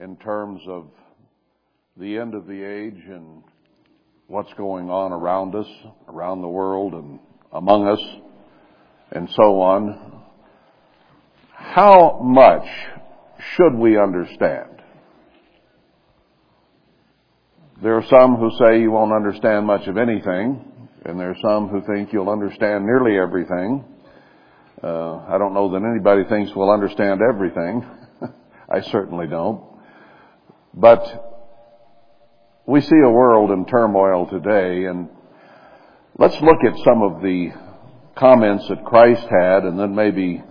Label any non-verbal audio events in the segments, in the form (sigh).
in terms of the end of the age and what's going on around us, around the world, and among us, and so on. How much should we understand? There are some who say you won't understand much of anything, and there are some who think you'll understand nearly everything. Uh, I don't know that anybody thinks we'll understand everything. (laughs) I certainly don't. But we see a world in turmoil today, and let's look at some of the comments that Christ had, and then maybe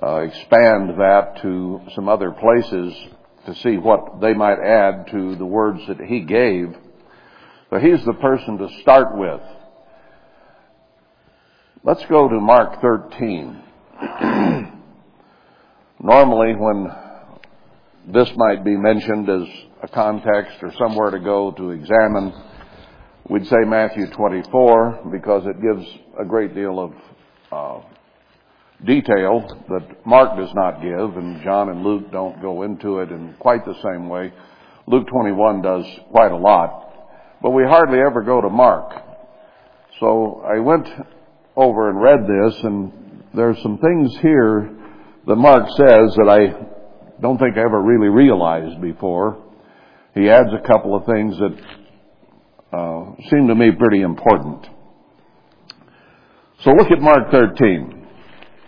uh, expand that to some other places to see what they might add to the words that he gave. But he's the person to start with. Let's go to Mark 13. (clears throat) Normally, when this might be mentioned as a context or somewhere to go to examine, we'd say Matthew 24 because it gives a great deal of uh, detail that Mark does not give, and John and Luke don't go into it in quite the same way. Luke 21 does quite a lot, but we hardly ever go to Mark. So I went over and read this, and there's some things here that Mark says that I don't think I ever really realized before. He adds a couple of things that uh, seem to me pretty important. So look at Mark 13.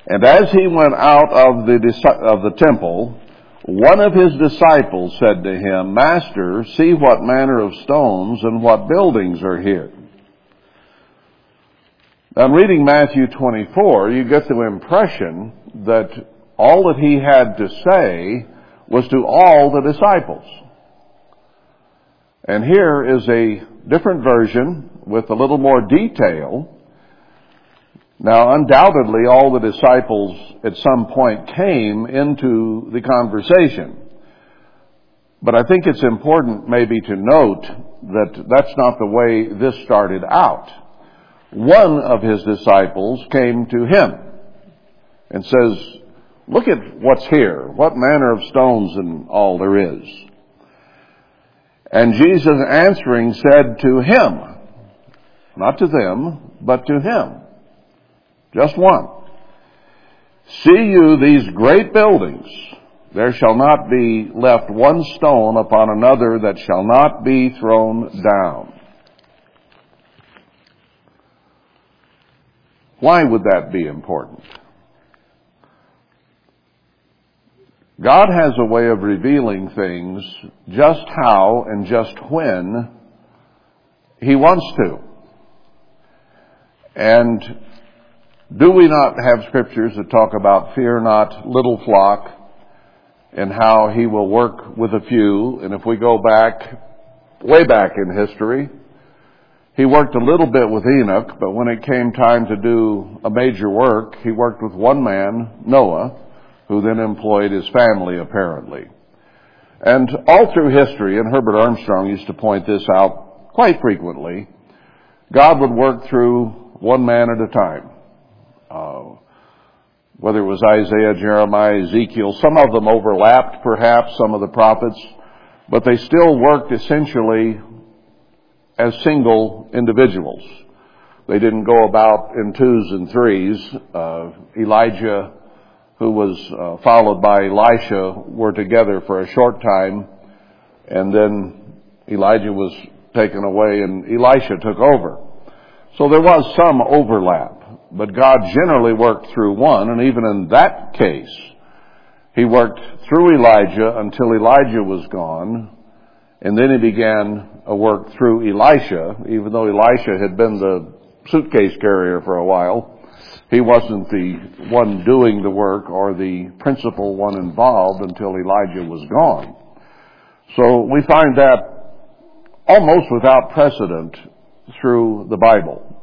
And as he went out of the, of the temple, one of his disciples said to him, Master, see what manner of stones and what buildings are here. Now, reading Matthew 24, you get the impression that all that he had to say was to all the disciples. And here is a different version with a little more detail. Now, undoubtedly, all the disciples at some point came into the conversation. But I think it's important maybe to note that that's not the way this started out. One of his disciples came to him and says, Look at what's here. What manner of stones and all there is. And Jesus answering said to him, not to them, but to him, just one, See you these great buildings? There shall not be left one stone upon another that shall not be thrown down. Why would that be important? God has a way of revealing things just how and just when He wants to. And do we not have scriptures that talk about fear not little flock and how He will work with a few? And if we go back, way back in history, He worked a little bit with Enoch, but when it came time to do a major work, He worked with one man, Noah, who then employed his family apparently. And all through history, and Herbert Armstrong used to point this out quite frequently, God would work through one man at a time. Uh, whether it was Isaiah, Jeremiah, Ezekiel, some of them overlapped perhaps, some of the prophets, but they still worked essentially as single individuals. They didn't go about in twos and threes. Uh, Elijah who was uh, followed by Elisha were together for a short time, and then Elijah was taken away and Elisha took over. So there was some overlap, but God generally worked through one, and even in that case, He worked through Elijah until Elijah was gone, and then He began a work through Elisha, even though Elisha had been the suitcase carrier for a while. He wasn't the one doing the work or the principal one involved until Elijah was gone. So we find that almost without precedent through the Bible.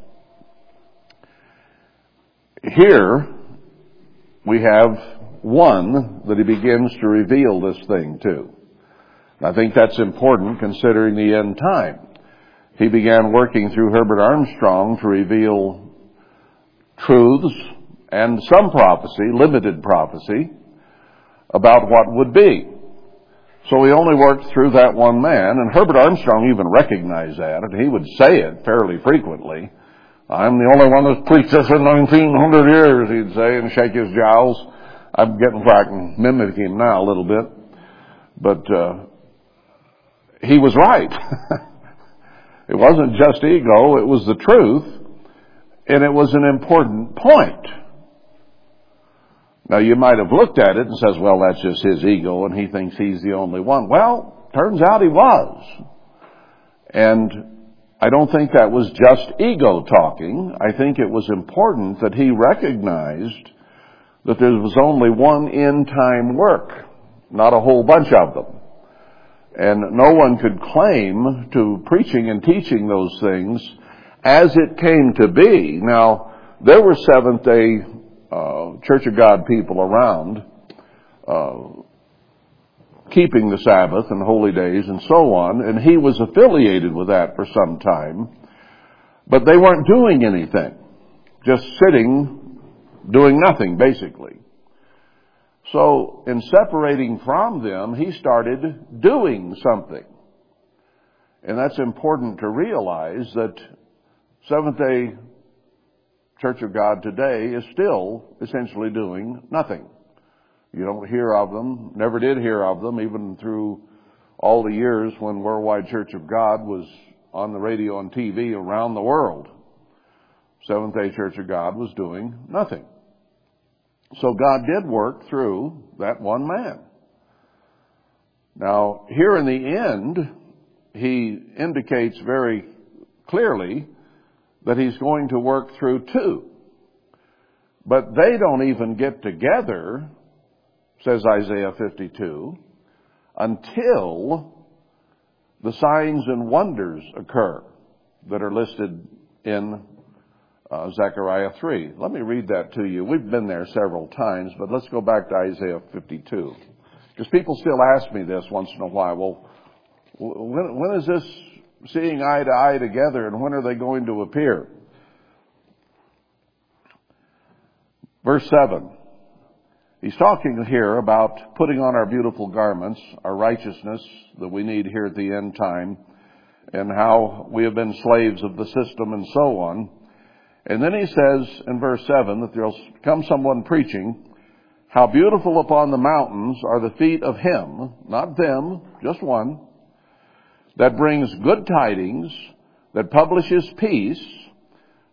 Here, we have one that he begins to reveal this thing to. I think that's important considering the end time. He began working through Herbert Armstrong to reveal truths and some prophecy, limited prophecy, about what would be. So he only worked through that one man, and Herbert Armstrong even recognized that, and he would say it fairly frequently. I'm the only one that's preached this in 1900 years, he'd say, and shake his jowls. I'm getting where I can mimic him now a little bit. But, uh, he was right. (laughs) it wasn't just ego, it was the truth, and it was an important point. Now you might have looked at it and says, well, that's just his ego and he thinks he's the only one. Well, turns out he was. And I don't think that was just ego talking. I think it was important that he recognized that there was only one end time work, not a whole bunch of them. And no one could claim to preaching and teaching those things as it came to be. Now, there were Seventh day uh, Church of God people around, uh, keeping the Sabbath and holy days and so on, and he was affiliated with that for some time, but they weren't doing anything. Just sitting, doing nothing, basically. So, in separating from them, he started doing something. And that's important to realize that Seventh day Church of God today is still essentially doing nothing. You don't hear of them, never did hear of them, even through all the years when Worldwide Church of God was on the radio and TV around the world. Seventh day Church of God was doing nothing. So God did work through that one man. Now, here in the end, he indicates very clearly that he's going to work through two. But they don't even get together, says Isaiah 52, until the signs and wonders occur that are listed in uh, Zechariah 3. Let me read that to you. We've been there several times, but let's go back to Isaiah 52. Because people still ask me this once in a while. Well, when, when is this seeing eye to eye together and when are they going to appear? Verse 7. He's talking here about putting on our beautiful garments, our righteousness that we need here at the end time, and how we have been slaves of the system and so on. And then he says in verse 7 that there'll come someone preaching, how beautiful upon the mountains are the feet of him, not them, just one, that brings good tidings, that publishes peace.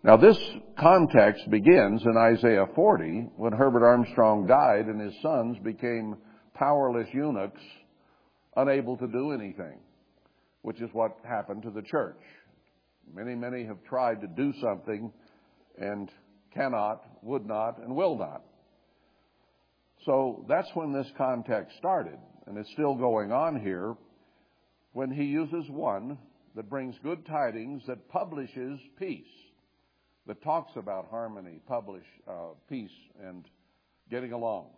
Now this context begins in Isaiah 40 when Herbert Armstrong died and his sons became powerless eunuchs, unable to do anything, which is what happened to the church. Many, many have tried to do something and cannot, would not, and will not. So that's when this context started, and it's still going on here when he uses one that brings good tidings, that publishes peace, that talks about harmony, publish uh, peace, and getting along.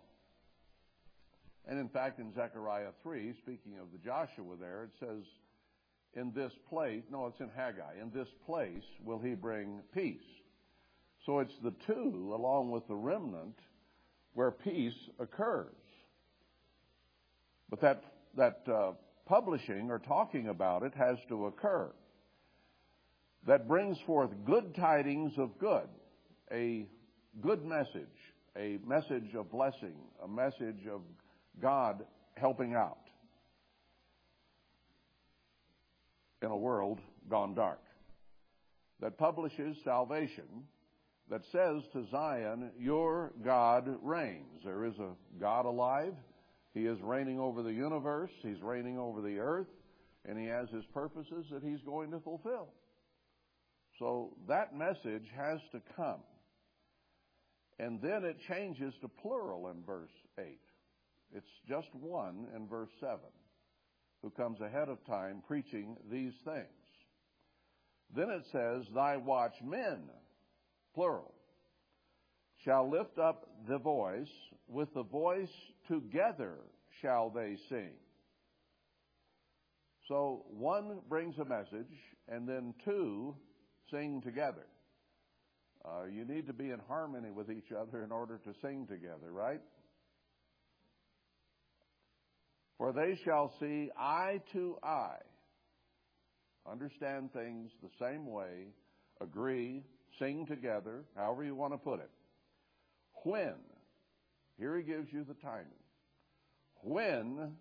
And in fact, in Zechariah 3, speaking of the Joshua there, it says, in this place, no, it's in Haggai, in this place will he bring peace. So it's the two, along with the remnant, where peace occurs. But that, that uh, publishing or talking about it has to occur. That brings forth good tidings of good, a good message, a message of blessing, a message of God helping out in a world gone dark. That publishes salvation, that says to Zion, Your God reigns. There is a God alive he is reigning over the universe, He's reigning over the earth, and He has His purposes that He's going to fulfill. So that message has to come. And then it changes to plural in verse 8. It's just one in verse 7 who comes ahead of time preaching these things. Then it says, Thy watchmen, plural, shall lift up the voice, with the voice together shall they sing. So one brings a message, and then two sing together. Uh, you need to be in harmony with each other in order to sing together, right? For they shall see eye to eye, understand things the same way, agree, sing together, however you want to put it. When, here he gives you the timing, when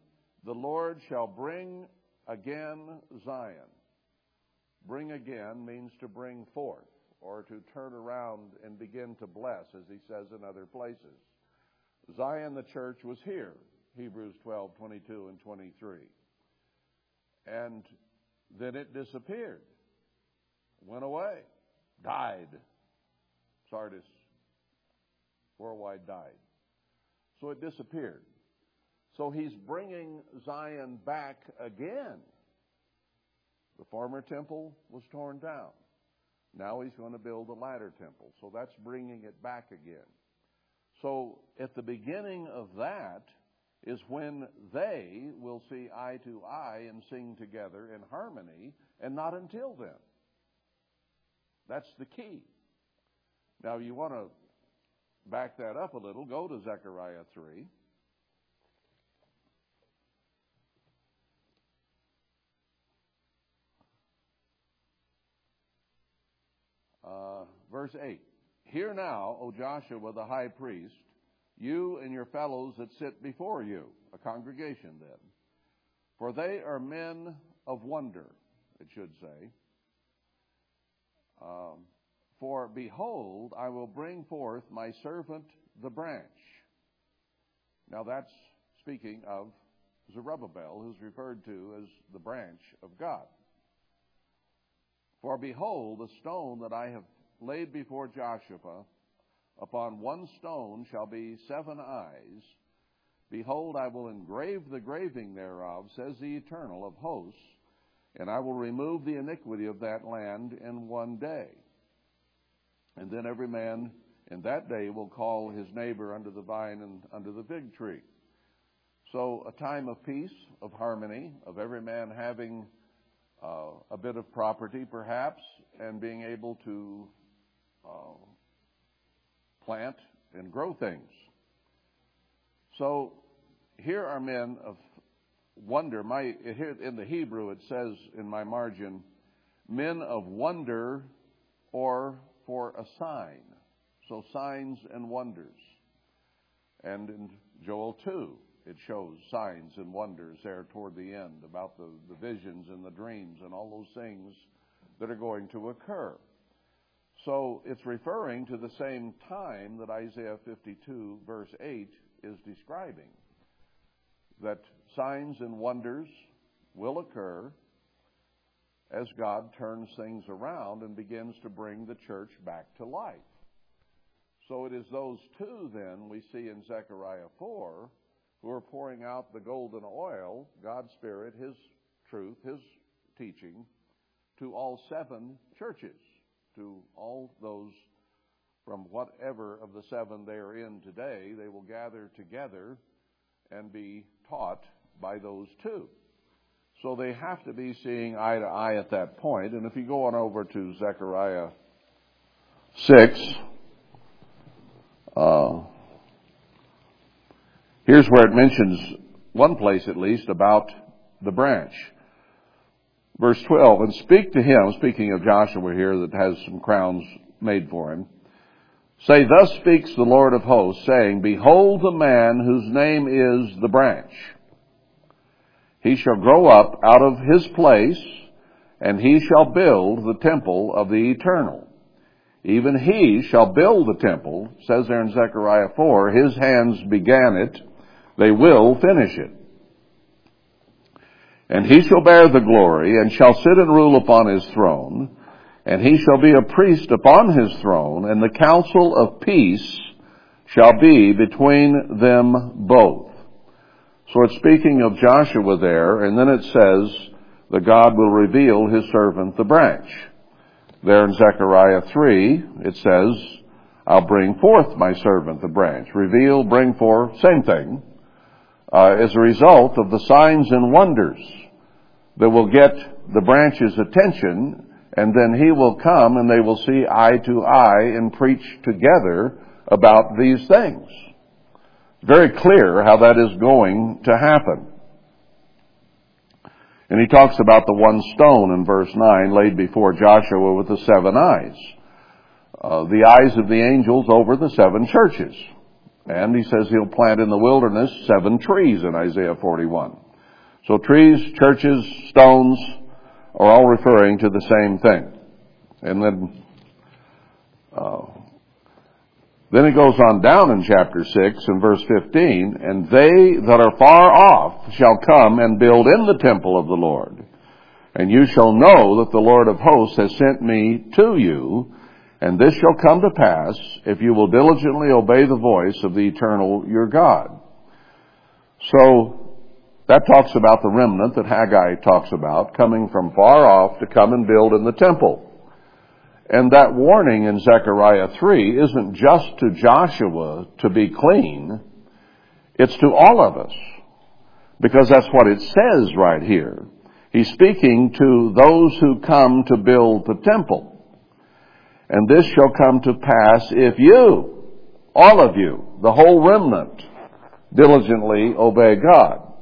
the Lord shall bring again Zion. Bring again means to bring forth or to turn around and begin to bless, as he says in other places. Zion, the church, was here, Hebrews 12, 22 and 23. And then it disappeared, went away, died. Sardis, worldwide died. So it disappeared. So he's bringing Zion back again. The former temple was torn down. Now he's going to build a latter temple. So that's bringing it back again. So at the beginning of that is when they will see eye to eye and sing together in harmony, and not until then. That's the key. Now, you want to back that up a little, go to Zechariah 3. Uh, verse 8. Hear now, O Joshua the high priest, you and your fellows that sit before you, a congregation then. For they are men of wonder, it should say. Um, for behold, I will bring forth my servant the branch. Now that's speaking of Zerubbabel, who's referred to as the branch of God. For behold, the stone that I have laid before Joshua, upon one stone shall be seven eyes. Behold, I will engrave the graving thereof, says the Eternal of hosts, and I will remove the iniquity of that land in one day. And then every man in that day will call his neighbor under the vine and under the fig tree. So, a time of peace, of harmony, of every man having uh, a bit of property perhaps, and being able to uh, plant and grow things. So here are men of wonder. My here in the Hebrew it says in my margin, men of wonder or for a sign. So signs and wonders. And in Joel 2, it shows signs and wonders there toward the end about the, the visions and the dreams and all those things that are going to occur. So it's referring to the same time that Isaiah 52, verse 8, is describing. That signs and wonders will occur as God turns things around and begins to bring the church back to life. So it is those two, then, we see in Zechariah 4 who are pouring out the golden oil, God's Spirit, His truth, His teaching, to all seven churches, to all those from whatever of the seven they are in today. They will gather together and be taught by those two. So they have to be seeing eye to eye at that point. And if you go on over to Zechariah 6, uh, Here's where it mentions one place at least about the branch. Verse 12, and speak to him, speaking of Joshua here that has some crowns made for him. Say, thus speaks the Lord of hosts, saying, Behold the man whose name is the branch. He shall grow up out of his place, and he shall build the temple of the eternal. Even he shall build the temple, says there in Zechariah 4, his hands began it, they will finish it. And he shall bear the glory, and shall sit and rule upon his throne, and he shall be a priest upon his throne, and the counsel of peace shall be between them both. So it's speaking of Joshua there, and then it says that God will reveal his servant the branch. There in Zechariah 3, it says, I'll bring forth my servant the branch. Reveal, bring forth, same thing uh, as a result of the signs and wonders that will get the branch's attention, and then he will come and they will see eye to eye and preach together about these things. Very clear how that is going to happen. And he talks about the one stone in verse 9 laid before Joshua with the seven eyes. Uh, the eyes of the angels over the seven churches. And he says he'll plant in the wilderness seven trees in Isaiah 41. So trees, churches, stones are all referring to the same thing. And then, uh, then it goes on down in chapter 6 and verse 15, and they that are far off shall come and build in the temple of the Lord. And you shall know that the Lord of hosts has sent me to you, and this shall come to pass if you will diligently obey the voice of the eternal your God. So, that talks about the remnant that Haggai talks about, coming from far off to come and build in the temple. And that warning in Zechariah 3 isn't just to Joshua to be clean, it's to all of us. Because that's what it says right here. He's speaking to those who come to build the temple. And this shall come to pass if you, all of you, the whole remnant, diligently obey God.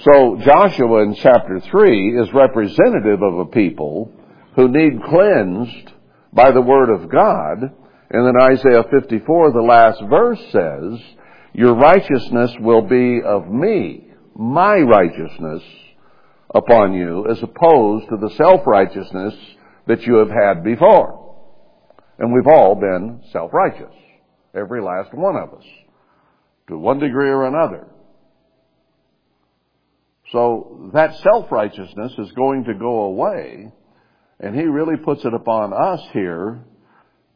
So Joshua in chapter 3 is representative of a people who need cleansed by the word of God. And then Isaiah 54, the last verse says, Your righteousness will be of me, my righteousness upon you, as opposed to the self-righteousness that you have had before. And we've all been self-righteous. Every last one of us. To one degree or another. So that self-righteousness is going to go away and he really puts it upon us here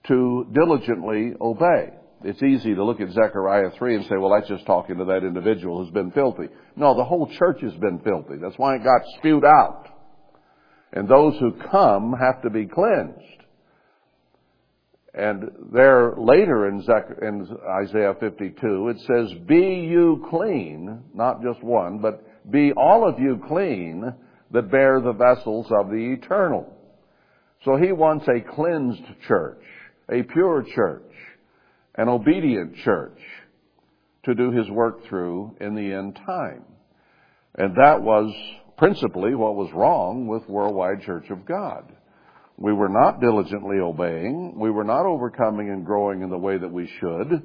to diligently obey. It's easy to look at Zechariah 3 and say, well, that's just talking to that individual who's been filthy. No, the whole church has been filthy. That's why it got spewed out. And those who come have to be cleansed. And there later in, Zech- in Isaiah 52, it says, Be you clean, not just one, but be all of you clean that bear the vessels of the eternal. So he wants a cleansed church, a pure church, an obedient church to do his work through in the end time. And that was principally what was wrong with Worldwide Church of God. We were not diligently obeying. We were not overcoming and growing in the way that we should.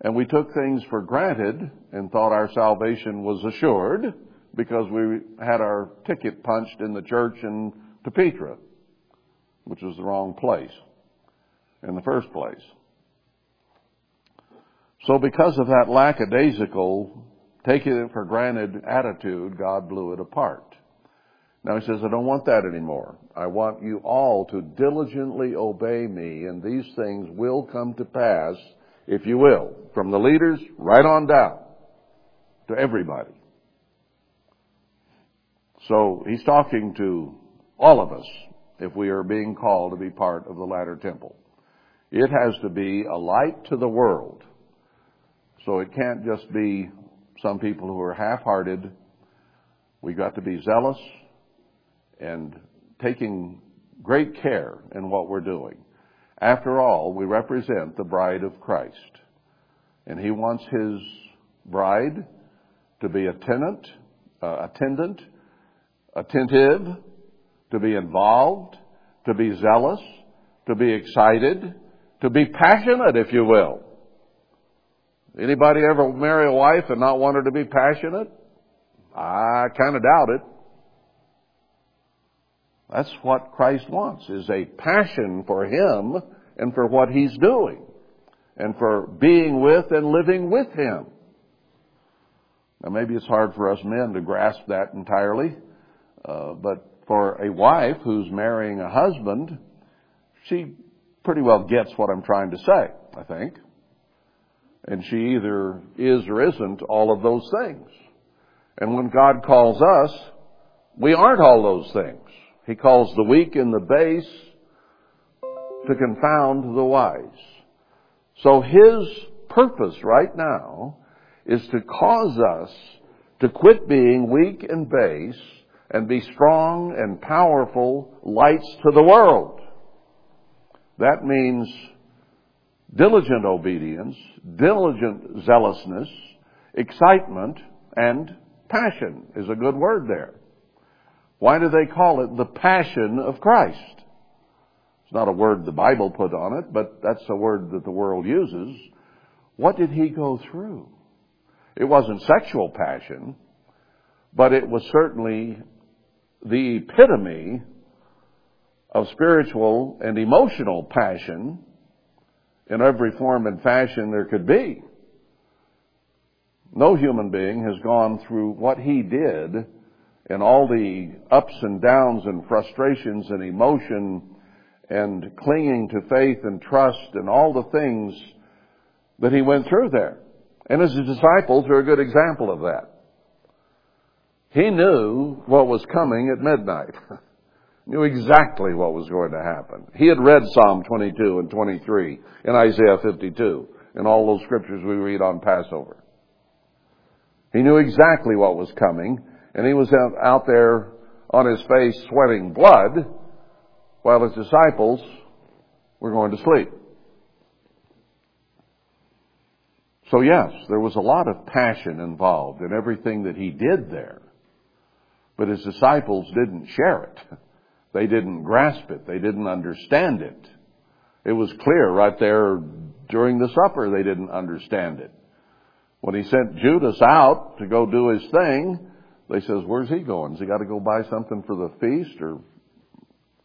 And we took things for granted and thought our salvation was assured because we had our ticket punched in the church in Petra which was the wrong place in the first place. So because of that lackadaisical, taking it for granted attitude, God blew it apart. Now he says, I don't want that anymore. I want you all to diligently obey me, and these things will come to pass, if you will, from the leaders right on down to everybody. So he's talking to all of us if we are being called to be part of the latter temple. It has to be a light to the world. So it can't just be some people who are half-hearted. We've got to be zealous and taking great care in what we're doing. After all, we represent the bride of Christ. And he wants his bride to be attendant, uh, attendant, attentive, to be involved, to be zealous, to be excited, to be passionate, if you will. Anybody ever marry a wife and not want her to be passionate? I kind of doubt it. That's what Christ wants, is a passion for Him and for what He's doing and for being with and living with Him. Now maybe it's hard for us men to grasp that entirely, uh, but for a wife who's marrying a husband, she pretty well gets what I'm trying to say, I think. And she either is or isn't all of those things. And when God calls us, we aren't all those things. He calls the weak and the base to confound the wise. So His purpose right now is to cause us to quit being weak and base and be strong and powerful lights to the world. That means diligent obedience, diligent zealousness, excitement, and passion is a good word there. Why do they call it the passion of Christ? It's not a word the Bible put on it, but that's a word that the world uses. What did he go through? It wasn't sexual passion, but it was certainly the epitome of spiritual and emotional passion in every form and fashion there could be. No human being has gone through what he did and all the ups and downs and frustrations and emotion and clinging to faith and trust and all the things that he went through there. And his disciples are a good example of that. He knew what was coming at midnight. (laughs) knew exactly what was going to happen. He had read Psalm 22 and 23 and Isaiah 52 and all those scriptures we read on Passover. He knew exactly what was coming and he was out there on his face sweating blood while his disciples were going to sleep. So yes, there was a lot of passion involved in everything that he did there. But his disciples didn't share it. They didn't grasp it. They didn't understand it. It was clear right there during the supper they didn't understand it. When he sent Judas out to go do his thing, they says, where's he going? Has he got to go buy something for the feast or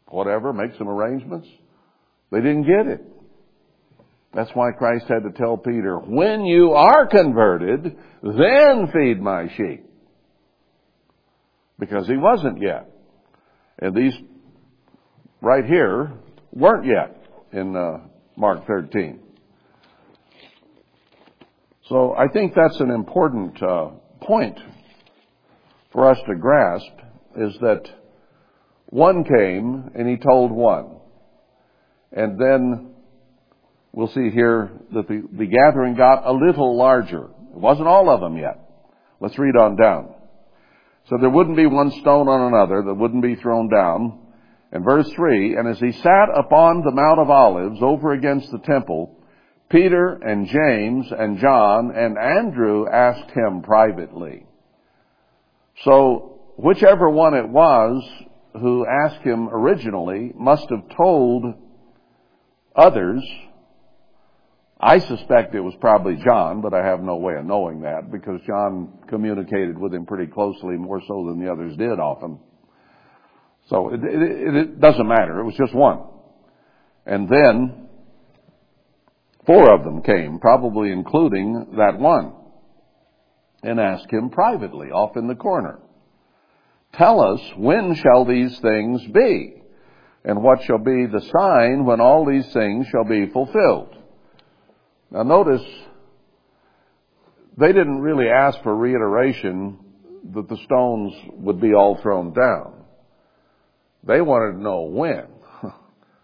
whatever, make some arrangements? They didn't get it. That's why Christ had to tell Peter, when you are converted, then feed my sheep. Because he wasn't yet. And these right here weren't yet in uh, Mark 13. So I think that's an important uh, point for us to grasp is that one came and he told one. And then we'll see here that the, the gathering got a little larger. It wasn't all of them yet. Let's read on down. So there wouldn't be one stone on another that wouldn't be thrown down. And verse 3, and as he sat upon the Mount of Olives over against the temple, Peter and James and John and Andrew asked him privately. So whichever one it was who asked him originally must have told others I suspect it was probably John, but I have no way of knowing that because John communicated with him pretty closely, more so than the others did often. So it, it, it doesn't matter. It was just one. And then four of them came, probably including that one, and asked him privately off in the corner, Tell us, when shall these things be? And what shall be the sign when all these things shall be fulfilled? Now notice, they didn't really ask for reiteration that the stones would be all thrown down. They wanted to know when. (laughs)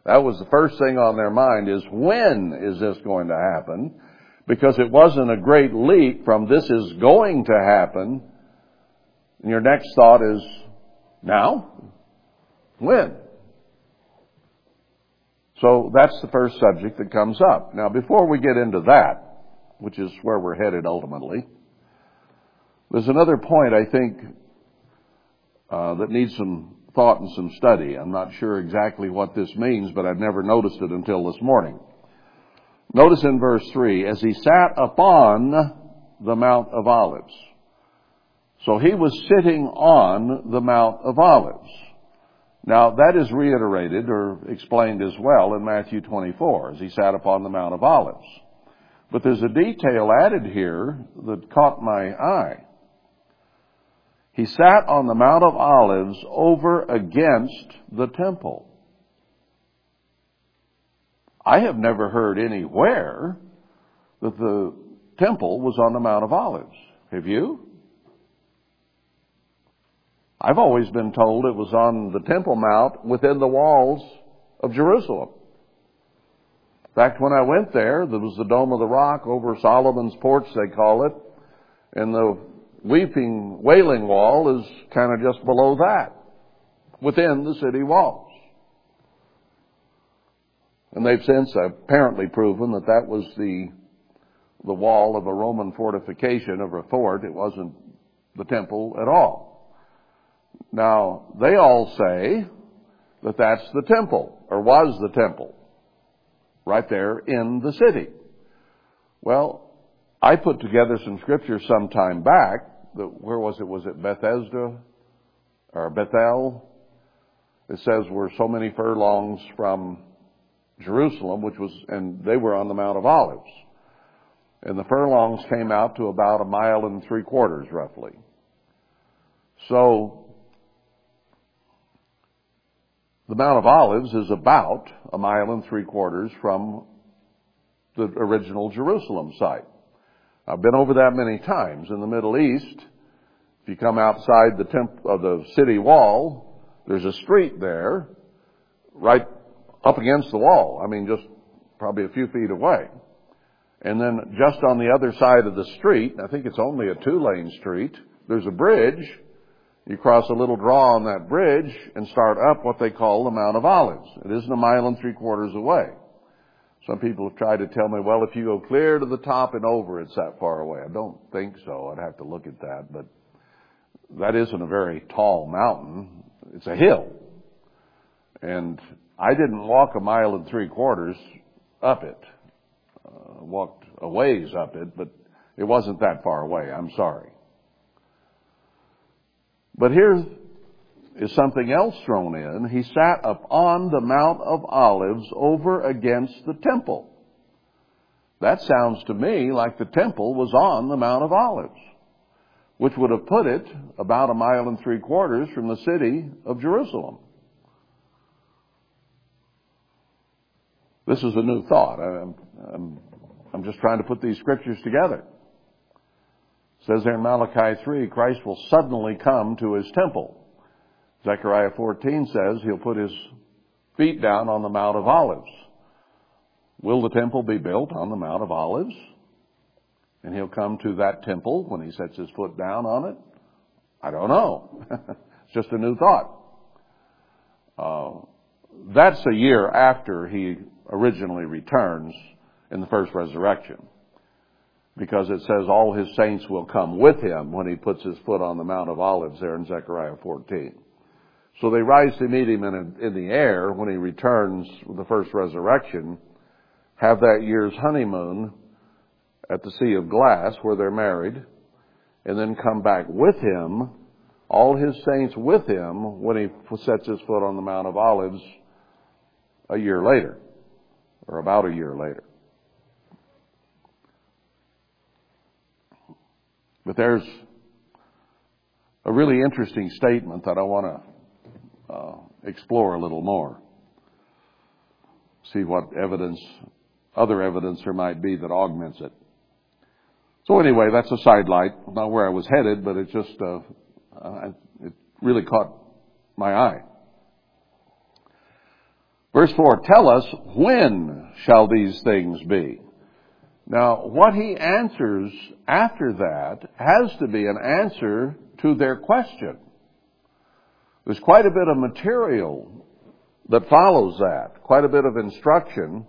That was the first thing on their mind is when is this going to happen? Because it wasn't a great leap from this is going to happen. And your next thought is, now? When? So that's the first subject that comes up. Now, before we get into that, which is where we're headed ultimately, there's another point I think uh, that needs some thought and some study. I'm not sure exactly what this means, but I've never noticed it until this morning. Notice in verse 3, as he sat upon the Mount of Olives. So he was sitting on the Mount of Olives. Now, that is reiterated or explained as well in Matthew 24 as he sat upon the Mount of Olives. But there's a detail added here that caught my eye. He sat on the Mount of Olives over against the temple. I have never heard anywhere that the temple was on the Mount of Olives. Have you? I've always been told it was on the Temple Mount within the walls of Jerusalem. In fact, when I went there, there was the Dome of the Rock over Solomon's porch, they call it, and the weeping, wailing wall is kind of just below that, within the city walls. And they've since apparently proven that that was the, the wall of a Roman fortification of a fort. It wasn't the temple at all. Now, they all say that that's the temple, or was the temple, right there in the city. Well, I put together some scripture some time back. That, where was it? Was it Bethesda or Bethel? It says we're so many furlongs from Jerusalem, which was, and they were on the Mount of Olives. And the furlongs came out to about a mile and three quarters, roughly. So, the Mount of Olives is about a mile and three quarters from the original Jerusalem site. I've been over that many times. In the Middle East, if you come outside the temp- of the city wall, there's a street there, right up against the wall. I mean, just probably a few feet away. And then just on the other side of the street, I think it's only a two lane street, there's a bridge. You cross a little draw on that bridge and start up what they call the Mount of Olives. It isn't a mile and three quarters away. Some people have tried to tell me, well, if you go clear to the top and over, it's that far away. I don't think so. I'd have to look at that, but that isn't a very tall mountain. It's a hill. And I didn't walk a mile and three quarters up it. Uh, walked a ways up it, but it wasn't that far away. I'm sorry. But here is something else thrown in. He sat upon the Mount of Olives over against the temple. That sounds to me like the temple was on the Mount of Olives, which would have put it about a mile and three quarters from the city of Jerusalem. This is a new thought. I'm, I'm, I'm just trying to put these scriptures together. Says there in Malachi 3, Christ will suddenly come to his temple. Zechariah 14 says he'll put his feet down on the Mount of Olives. Will the temple be built on the Mount of Olives? And he'll come to that temple when he sets his foot down on it? I don't know. (laughs) it's just a new thought. Uh, that's a year after he originally returns in the first resurrection. Because it says all his saints will come with him when he puts his foot on the Mount of Olives there in Zechariah 14. So they rise to meet him in, in the air when he returns with the first resurrection, have that year's honeymoon at the Sea of Glass where they're married, and then come back with him, all his saints with him when he sets his foot on the Mount of Olives a year later or about a year later. But there's a really interesting statement that I want to uh, explore a little more. See what evidence, other evidence there might be that augments it. So anyway, that's a sidelight. Not where I was headed, but it just uh, it really caught my eye. Verse 4, tell us when shall these things be? Now, what he answers after that has to be an answer to their question. There's quite a bit of material that follows that, quite a bit of instruction.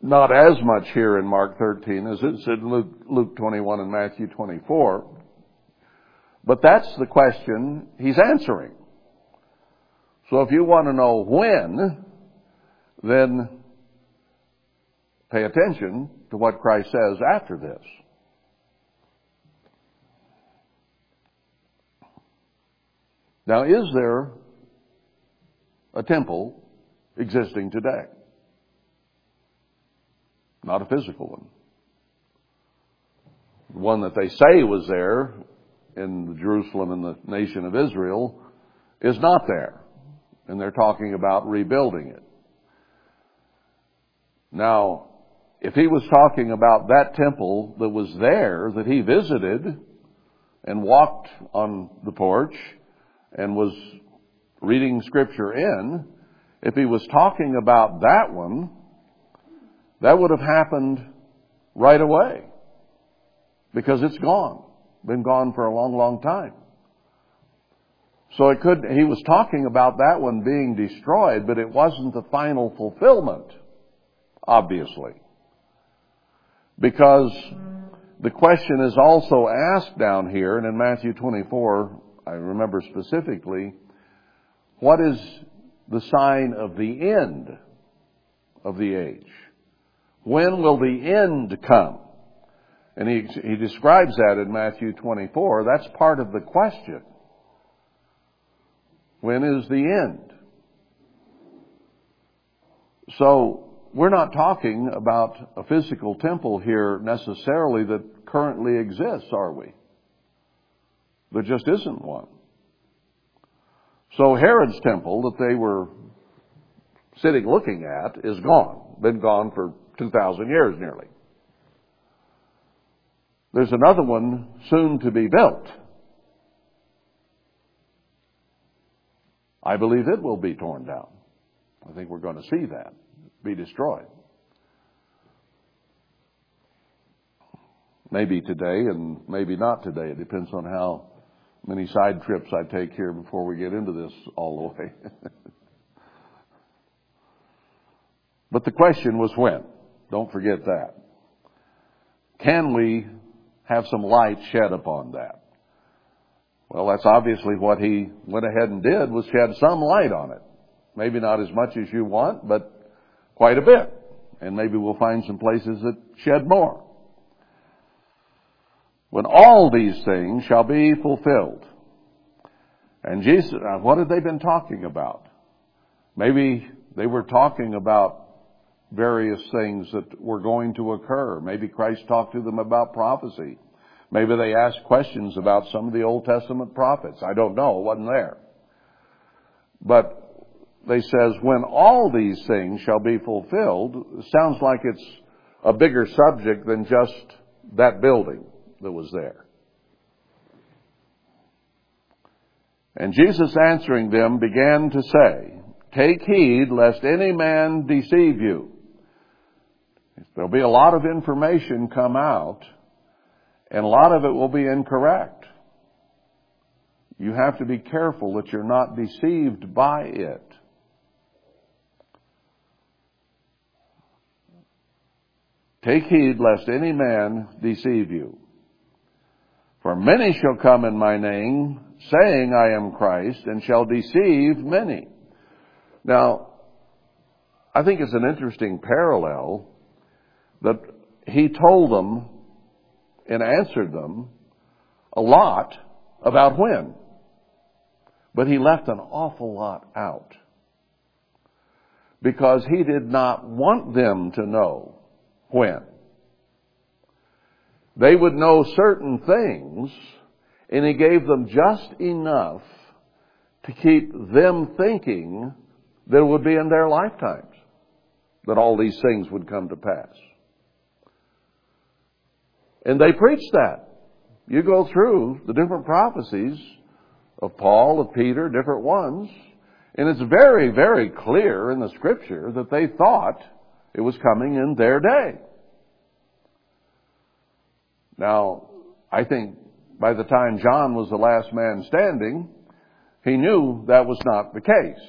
Not as much here in Mark 13 as it's in Luke, Luke 21 and Matthew 24. But that's the question he's answering. So if you want to know when, then pay attention to what Christ says after this. Now, is there a temple existing today? Not a physical one. The one that they say was there in Jerusalem and the nation of Israel is not there and they're talking about rebuilding it. Now, if he was talking about that temple that was there, that he visited and walked on the porch and was reading scripture in, if he was talking about that one, that would have happened right away. Because it's gone. Been gone for a long, long time. So it could, he was talking about that one being destroyed, but it wasn't the final fulfillment, obviously. Because the question is also asked down here, and in Matthew 24, I remember specifically, what is the sign of the end of the age? When will the end come? And he, he describes that in Matthew 24. That's part of the question. When is the end? So, we're not talking about a physical temple here necessarily that currently exists, are we? There just isn't one. So Herod's temple that they were sitting looking at is gone. Been gone for 2,000 years nearly. There's another one soon to be built. I believe it will be torn down. I think we're going to see that be destroyed. Maybe today and maybe not today. It depends on how many side trips I take here before we get into this all the way. (laughs) but the question was when. Don't forget that. Can we have some light shed upon that? Well, that's obviously what he went ahead and did was shed some light on it. Maybe not as much as you want, but quite a bit. And maybe we'll find some places that shed more. When all these things shall be fulfilled. And Jesus, uh, what had they been talking about? Maybe they were talking about various things that were going to occur. Maybe Christ talked to them about prophecy. Maybe they asked questions about some of the Old Testament prophets. I don't know. It wasn't there. But they says, when all these things shall be fulfilled, sounds like it's a bigger subject than just that building that was there. And Jesus answering them began to say, Take heed lest any man deceive you. There'll be a lot of information come out, and a lot of it will be incorrect. You have to be careful that you're not deceived by it. Take heed lest any man deceive you. For many shall come in my name, saying, I am Christ, and shall deceive many. Now, I think it's an interesting parallel that he told them and answered them a lot about when. But he left an awful lot out. Because he did not want them to know when. They would know certain things, and he gave them just enough to keep them thinking that it would be in their lifetimes that all these things would come to pass. And they preached that. You go through the different prophecies of Paul, of Peter, different ones, and it's very, very clear in the scripture that they thought it was coming in their day. Now, I think by the time John was the last man standing, he knew that was not the case.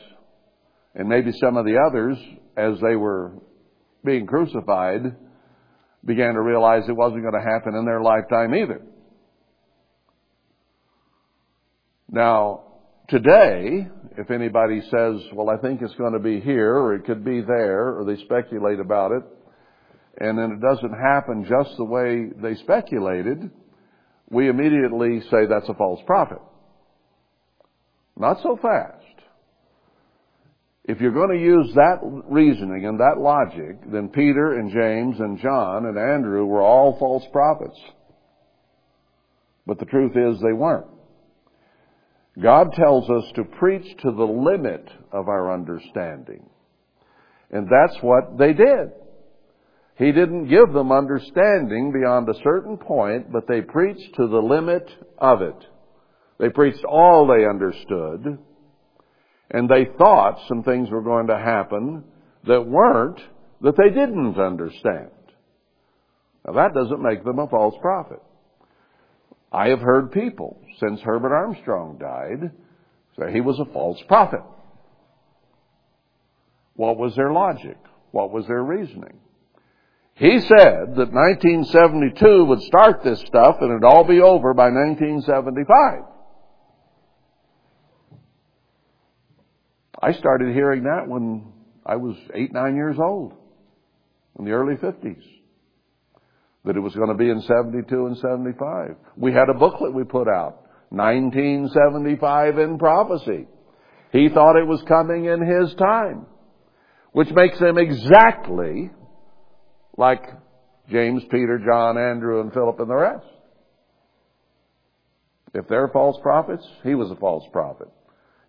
And maybe some of the others, as they were being crucified, began to realize it wasn't going to happen in their lifetime either. Now, today, if anybody says, well, I think it's going to be here, or it could be there, or they speculate about it, and then it doesn't happen just the way they speculated, we immediately say that's a false prophet. Not so fast. If you're going to use that reasoning and that logic, then Peter and James and John and Andrew were all false prophets. But the truth is they weren't. God tells us to preach to the limit of our understanding. And that's what they did. He didn't give them understanding beyond a certain point, but they preached to the limit of it. They preached all they understood, and they thought some things were going to happen that weren't, that they didn't understand. Now that doesn't make them a false prophet. I have heard people, since Herbert Armstrong died, say he was a false prophet. What was their logic? What was their reasoning? He said that 1972 would start this stuff and it'd all be over by 1975. I started hearing that when I was eight, nine years old, in the early 50s, that it was going to be in 72 and 75. We had a booklet we put out, 1975 in prophecy. He thought it was coming in his time, which makes him exactly like James, Peter, John, Andrew, and Philip, and the rest. If they're false prophets, he was a false prophet.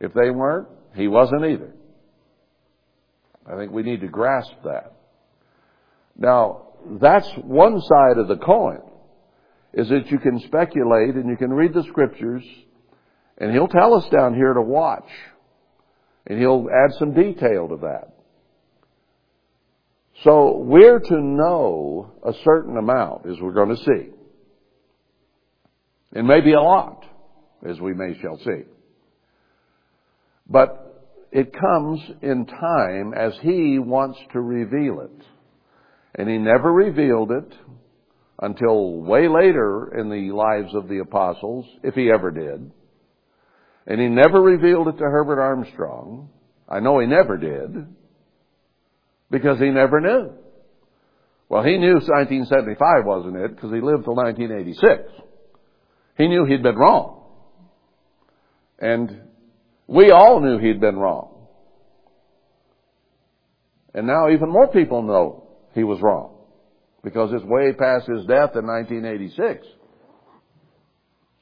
If they weren't, he wasn't either. I think we need to grasp that. Now, that's one side of the coin, is that you can speculate and you can read the scriptures, and he'll tell us down here to watch. And he'll add some detail to that. So we're to know a certain amount, as we're going to see. And maybe a lot, as we may shall see. But it comes in time as He wants to reveal it. And He never revealed it until way later in the lives of the apostles, if He ever did. And He never revealed it to Herbert Armstrong. I know He never did because he never knew. Well, he knew 1975 wasn't it because he lived till 1986. He knew he'd been wrong. And we all knew he'd been wrong. And now even more people know he was wrong because it's way past his death in 1986.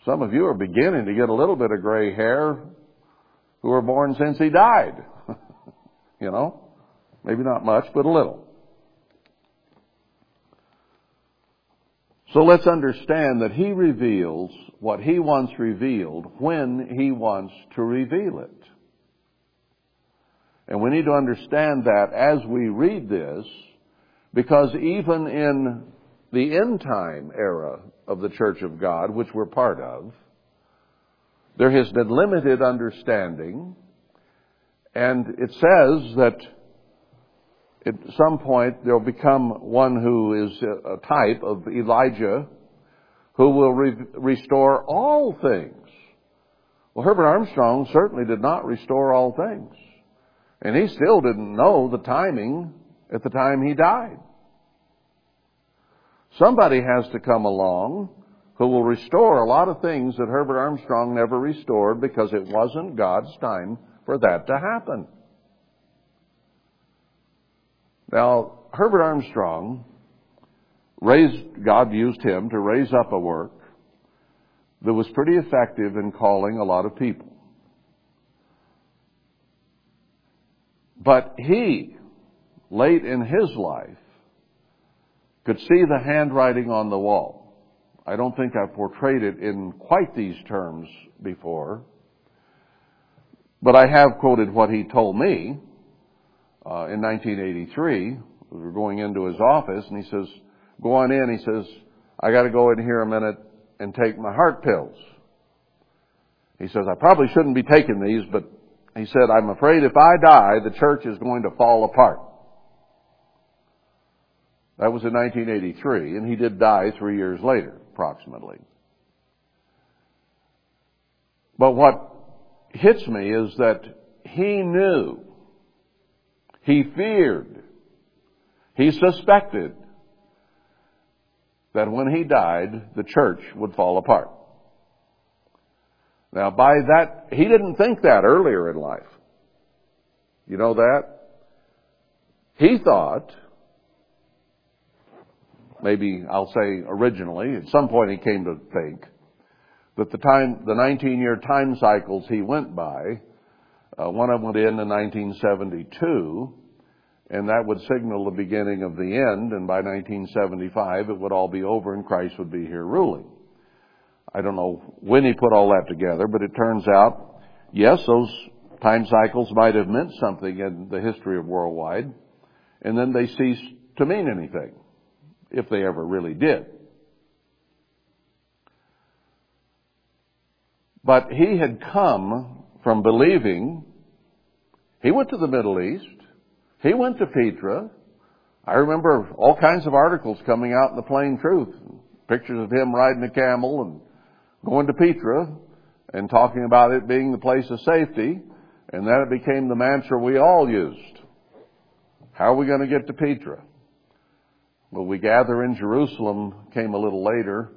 Some of you are beginning to get a little bit of gray hair who were born since he died. (laughs) you know? Maybe not much, but a little. So let's understand that He reveals what He wants revealed when He wants to reveal it. And we need to understand that as we read this, because even in the end time era of the Church of God, which we're part of, there has been limited understanding, and it says that at some point there'll become one who is a type of Elijah who will re- restore all things. Well, Herbert Armstrong certainly did not restore all things. And he still didn't know the timing at the time he died. Somebody has to come along who will restore a lot of things that Herbert Armstrong never restored because it wasn't God's time for that to happen. Now, Herbert Armstrong raised, God used him to raise up a work that was pretty effective in calling a lot of people. But he, late in his life, could see the handwriting on the wall. I don't think I've portrayed it in quite these terms before, but I have quoted what he told me uh, in 1983. We were going into his office, and he says, "Go on in." He says, "I got to go in here a minute and take my heart pills." He says, "I probably shouldn't be taking these, but he said, I'm afraid if I die, the church is going to fall apart." That was in 1983, and he did die three years later, approximately. But what hits me is that he knew he feared. He suspected that when he died, the church would fall apart. Now, by that, he didn't think that earlier in life. You know that? He thought, maybe I'll say originally, at some point he came to think, that the time, the 19 year time cycles he went by uh, one of them went in in 1972, and that would signal the beginning of the end, and by 1975 it would all be over and Christ would be here ruling. I don't know when he put all that together, but it turns out, yes, those time cycles might have meant something in the history of worldwide, and then they ceased to mean anything, if they ever really did. But he had come from believing he went to the Middle East. He went to Petra. I remember all kinds of articles coming out in the Plain Truth, pictures of him riding a camel and going to Petra and talking about it being the place of safety. And then it became the mantra we all used. How are we going to get to Petra? Well, we gather in Jerusalem came a little later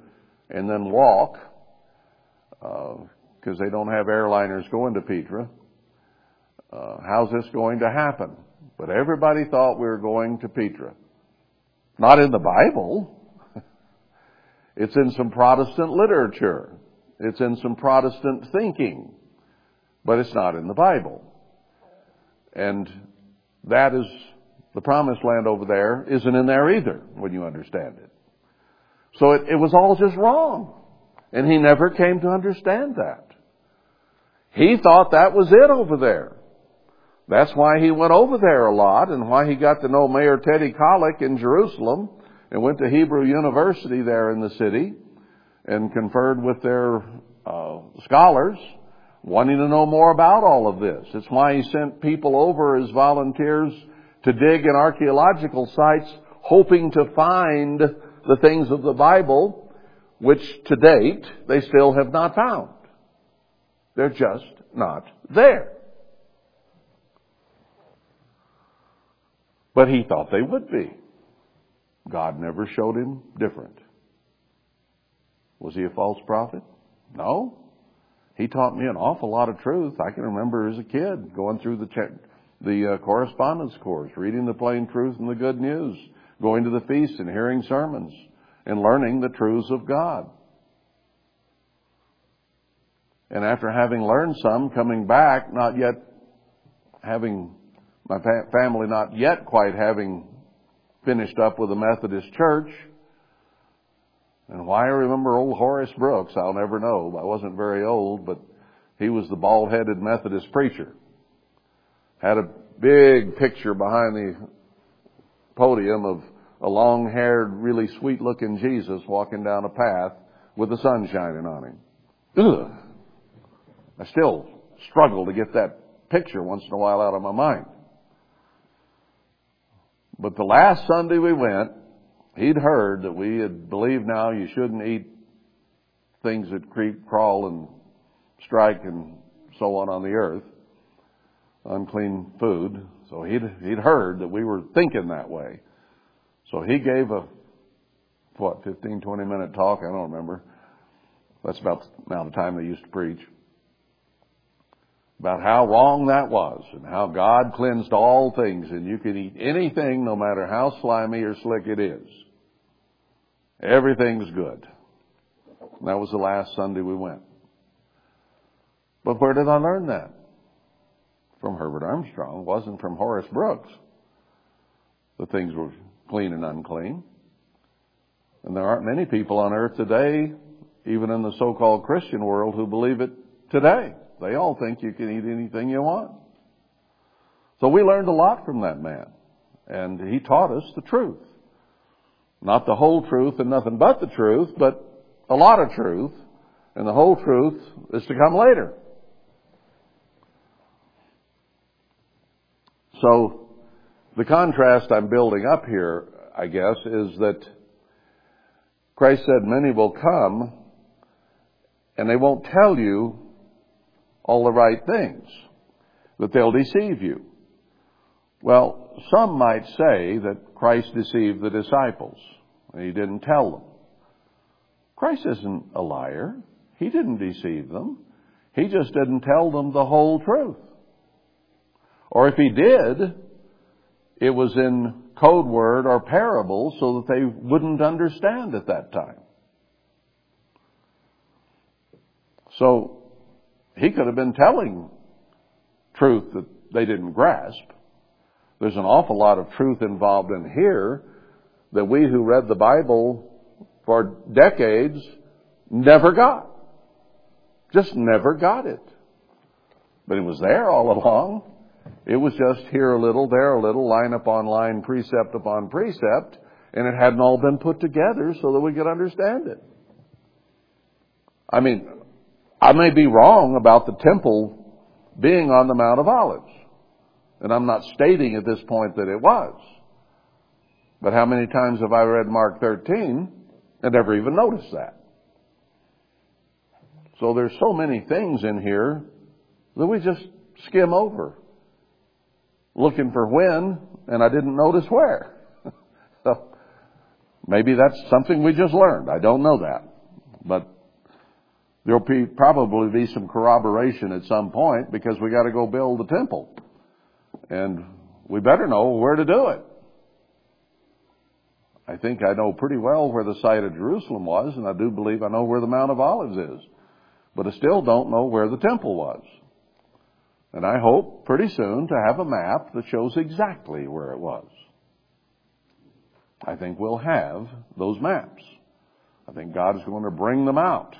and then walk, because uh, they don't have airliners going to Petra. Uh, how's this going to happen? But everybody thought we were going to Petra. Not in the Bible. (laughs) it's in some Protestant literature. It's in some Protestant thinking. But it's not in the Bible. And that is, the promised land over there isn't in there either, when you understand it. So it, it was all just wrong. And he never came to understand that. He thought that was it over there. That's why he went over there a lot and why he got to know Mayor Teddy Kollek in Jerusalem and went to Hebrew University there in the city and conferred with their uh, scholars wanting to know more about all of this. It's why he sent people over as volunteers to dig in archaeological sites hoping to find the things of the Bible which to date they still have not found. They're just not there. But he thought they would be. God never showed him different. Was he a false prophet? No. He taught me an awful lot of truth. I can remember as a kid going through the the uh, correspondence course, reading the plain truth and the good news, going to the feast and hearing sermons, and learning the truths of God. And after having learned some, coming back, not yet having my family not yet quite having finished up with the Methodist Church. And why I remember old Horace Brooks, I'll never know. I wasn't very old, but he was the bald-headed Methodist preacher. Had a big picture behind the podium of a long-haired, really sweet-looking Jesus walking down a path with the sun shining on him. Ugh. I still struggle to get that picture once in a while out of my mind. But the last Sunday we went, he'd heard that we had believed now you shouldn't eat things that creep, crawl, and strike and so on on the earth, unclean food. So he'd, he'd heard that we were thinking that way. So he gave a, what, 15, 20 minute talk? I don't remember. That's about the amount of time they used to preach about how wrong that was and how God cleansed all things and you can eat anything no matter how slimy or slick it is. Everything's good. And that was the last Sunday we went. But where did I learn that? From Herbert Armstrong. Wasn't from Horace Brooks. The things were clean and unclean. And there aren't many people on earth today, even in the so-called Christian world, who believe it today. They all think you can eat anything you want. So we learned a lot from that man. And he taught us the truth. Not the whole truth and nothing but the truth, but a lot of truth. And the whole truth is to come later. So, the contrast I'm building up here, I guess, is that Christ said many will come and they won't tell you all the right things, that they'll deceive you. Well, some might say that Christ deceived the disciples, and he didn't tell them. Christ isn't a liar. He didn't deceive them. He just didn't tell them the whole truth. Or if he did, it was in code word or parable so that they wouldn't understand at that time. So he could have been telling truth that they didn't grasp. There's an awful lot of truth involved in here that we who read the Bible for decades never got. Just never got it. But it was there all (laughs) along. It was just here a little, there a little, line upon line, precept upon precept, and it hadn't all been put together so that we could understand it. I mean, I may be wrong about the temple being on the Mount of Olives. And I'm not stating at this point that it was. But how many times have I read Mark 13 and never even noticed that? So there's so many things in here that we just skim over, looking for when, and I didn't notice where. (laughs) so maybe that's something we just learned. I don't know that. But there'll be, probably be some corroboration at some point because we got to go build the temple. And we better know where to do it. I think I know pretty well where the site of Jerusalem was, and I do believe I know where the Mount of Olives is. But I still don't know where the temple was. And I hope pretty soon to have a map that shows exactly where it was. I think we'll have those maps. I think God is going to bring them out.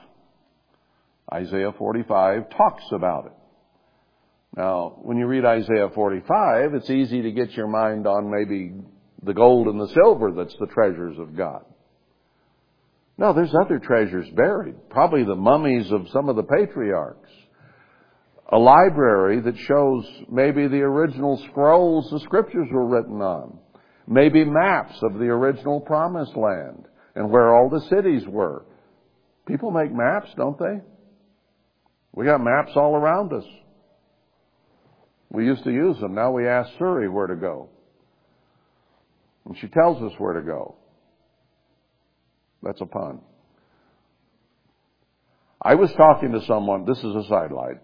Isaiah 45 talks about it. Now, when you read Isaiah 45, it's easy to get your mind on maybe the gold and the silver that's the treasures of God. No, there's other treasures buried. Probably the mummies of some of the patriarchs. A library that shows maybe the original scrolls the scriptures were written on. Maybe maps of the original promised land and where all the cities were. People make maps, don't they? We got maps all around us. We used to use them. Now we ask Siri where to go. And she tells us where to go. That's a pun. I was talking to someone, this is a sidelight.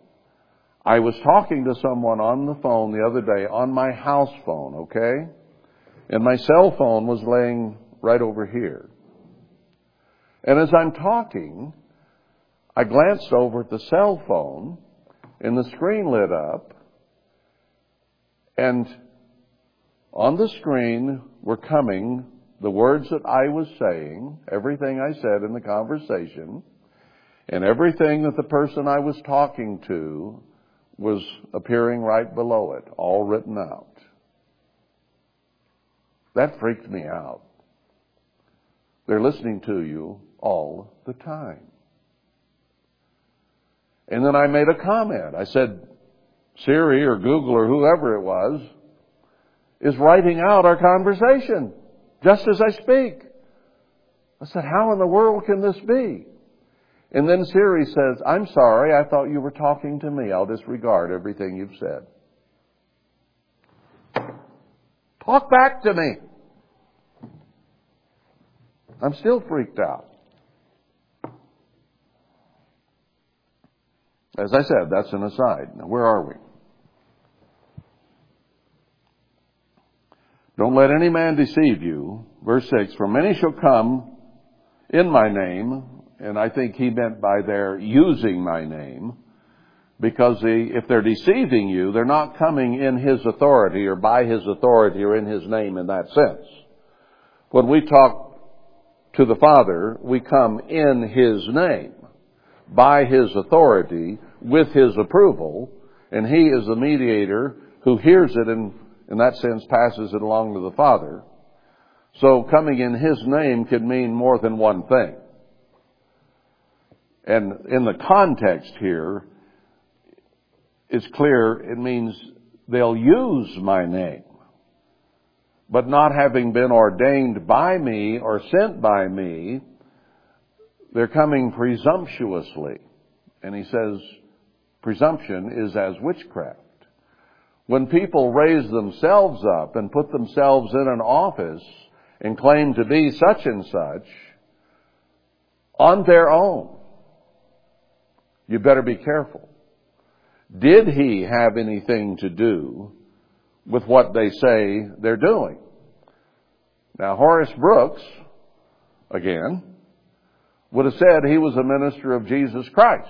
I was talking to someone on the phone the other day on my house phone, okay? And my cell phone was laying right over here. And as I'm talking, I glanced over at the cell phone and the screen lit up and on the screen were coming the words that I was saying, everything I said in the conversation, and everything that the person I was talking to was appearing right below it, all written out. That freaked me out. They're listening to you all the time. And then I made a comment. I said, Siri or Google or whoever it was is writing out our conversation just as I speak. I said, how in the world can this be? And then Siri says, I'm sorry, I thought you were talking to me. I'll disregard everything you've said. Talk back to me. I'm still freaked out. As I said, that's an aside. Now, where are we? Don't let any man deceive you. Verse 6, for many shall come in my name, and I think he meant by their using my name, because if they're deceiving you, they're not coming in his authority or by his authority or in his name in that sense. When we talk to the Father, we come in his name, by his authority, with his approval, and he is the mediator who hears it and in that sense, passes it along to the Father. So coming in His name could mean more than one thing. And in the context here, it's clear it means they'll use my name. But not having been ordained by me or sent by me, they're coming presumptuously. And he says, presumption is as witchcraft. When people raise themselves up and put themselves in an office and claim to be such and such on their own, you better be careful. Did he have anything to do with what they say they're doing? Now, Horace Brooks, again, would have said he was a minister of Jesus Christ,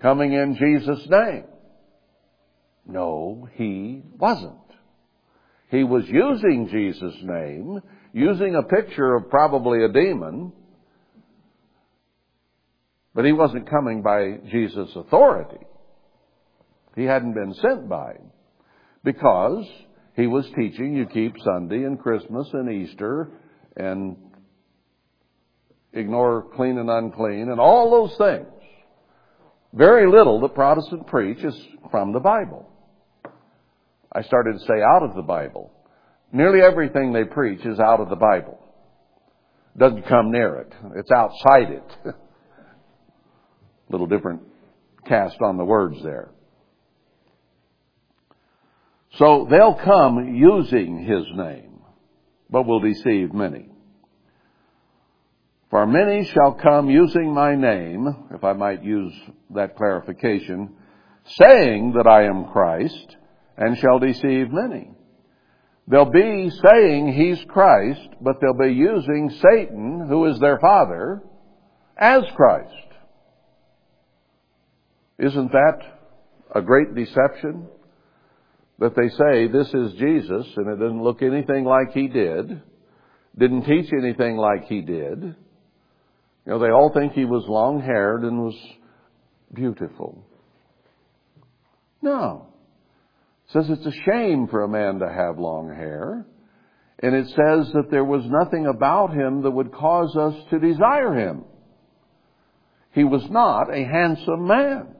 coming in Jesus' name. No, he wasn't. He was using Jesus' name, using a picture of probably a demon, but he wasn't coming by Jesus' authority. He hadn't been sent by him because he was teaching you keep Sunday and Christmas and Easter and ignore clean and unclean and all those things. Very little that Protestant preach is from the Bible. I started to say out of the Bible. Nearly everything they preach is out of the Bible. Doesn't come near it. It's outside it. (laughs) Little different cast on the words there. So they'll come using his name, but will deceive many. For many shall come using my name, if I might use that clarification, saying that I am Christ, and shall deceive many. They'll be saying he's Christ, but they'll be using Satan, who is their father, as Christ. Isn't that a great deception? That they say this is Jesus and it doesn't look anything like he did, didn't teach anything like he did. You know, they all think he was long haired and was beautiful. No. It says it's a shame for a man to have long hair. And it says that there was nothing about him that would cause us to desire him. He was not a handsome man.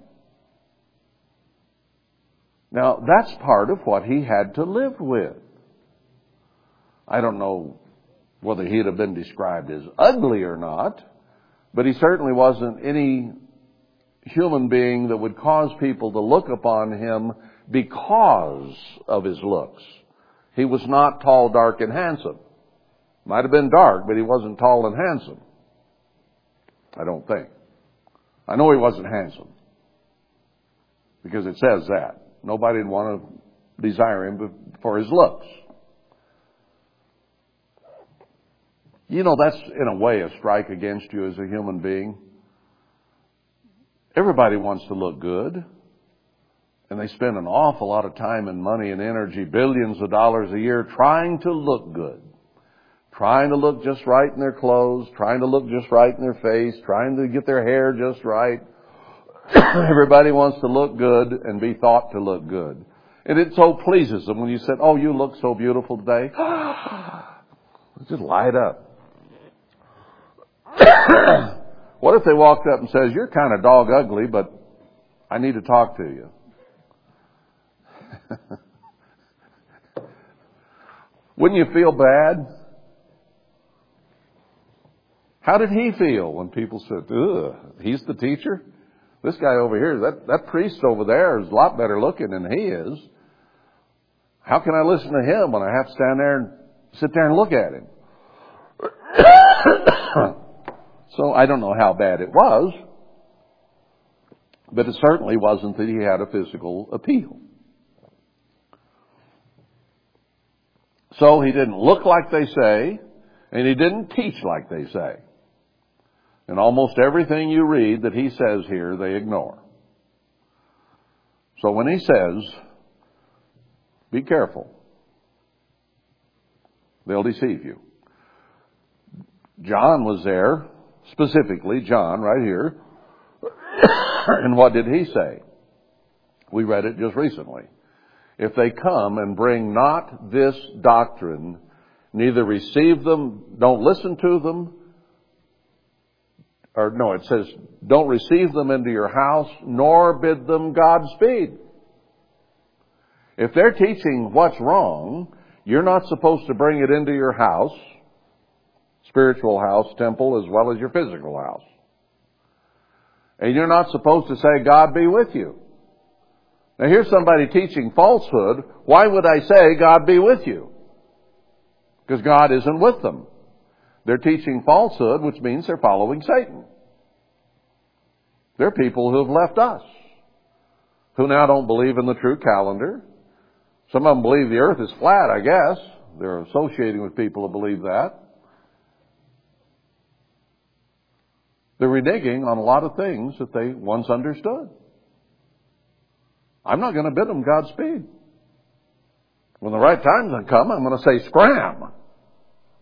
Now, that's part of what he had to live with. I don't know whether he'd have been described as ugly or not, but he certainly wasn't any human being that would cause people to look upon him because of his looks. He was not tall, dark, and handsome. Might have been dark, but he wasn't tall and handsome. I don't think. I know he wasn't handsome. Because it says that. Nobody would want to desire him for his looks. You know, that's in a way a strike against you as a human being. Everybody wants to look good. And they spend an awful lot of time and money and energy, billions of dollars a year, trying to look good. Trying to look just right in their clothes, trying to look just right in their face, trying to get their hair just right. (coughs) Everybody wants to look good and be thought to look good. And it so pleases them when you said, oh, you look so beautiful today. (coughs) just light up. (coughs) what if they walked up and says, you're kind of dog ugly, but I need to talk to you. (laughs) Wouldn't you feel bad? How did he feel when people said, ugh, he's the teacher? This guy over here, that, that priest over there is a lot better looking than he is. How can I listen to him when I have to stand there and sit there and look at him? (coughs) so I don't know how bad it was, but it certainly wasn't that he had a physical appeal. So he didn't look like they say, and he didn't teach like they say. And almost everything you read that he says here, they ignore. So when he says, be careful, they'll deceive you. John was there, specifically, John, right here. (coughs) and what did he say? We read it just recently if they come and bring not this doctrine, neither receive them, don't listen to them, or no, it says, don't receive them into your house, nor bid them Godspeed. If they're teaching what's wrong, you're not supposed to bring it into your house, spiritual house, temple, as well as your physical house. And you're not supposed to say, God be with you. Now here's somebody teaching falsehood. Why would I say God be with you? Because God isn't with them. They're teaching falsehood, which means they're following Satan. They're people who have left us, who now don't believe in the true calendar. Some of them believe the earth is flat, I guess. They're associating with people who believe that. They're reneging on a lot of things that they once understood. I'm not going to bid them Godspeed. When the right time's come, I'm going to say, scram!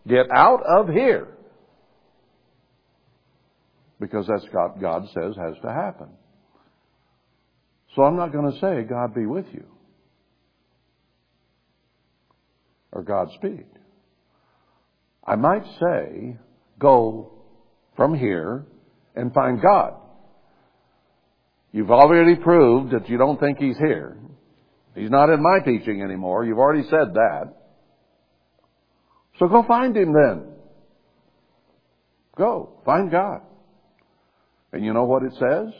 Get out of here! Because that's what God says has to happen. So I'm not going to say, God be with you. Or Godspeed. I might say, go from here and find God. You've already proved that you don't think he's here. He's not in my teaching anymore. You've already said that. So go find him then. Go. Find God. And you know what it says?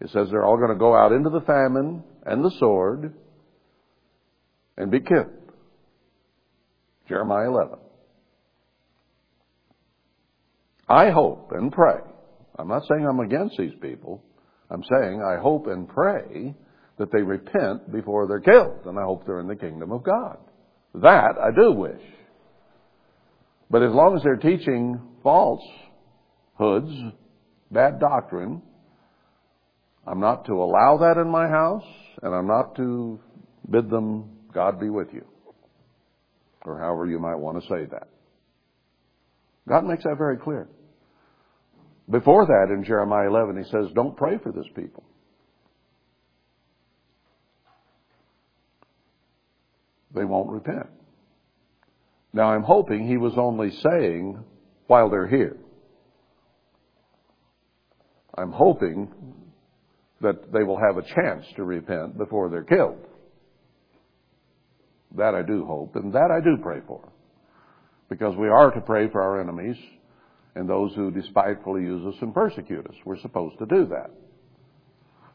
It says they're all going to go out into the famine and the sword. and be killed. Jeremiah 11. I hope and pray. I'm not saying I'm against these people. I'm saying I hope and pray that they repent before they're killed, and I hope they're in the kingdom of God. That I do wish. But as long as they're teaching falsehoods, bad doctrine, I'm not to allow that in my house, and I'm not to bid them, God be with you. Or however you might want to say that. God makes that very clear. Before that, in Jeremiah 11, he says, Don't pray for this people. They won't repent. Now, I'm hoping he was only saying while they're here. I'm hoping that they will have a chance to repent before they're killed. That I do hope, and that I do pray for. Because we are to pray for our enemies and those who despitefully use us and persecute us. We're supposed to do that.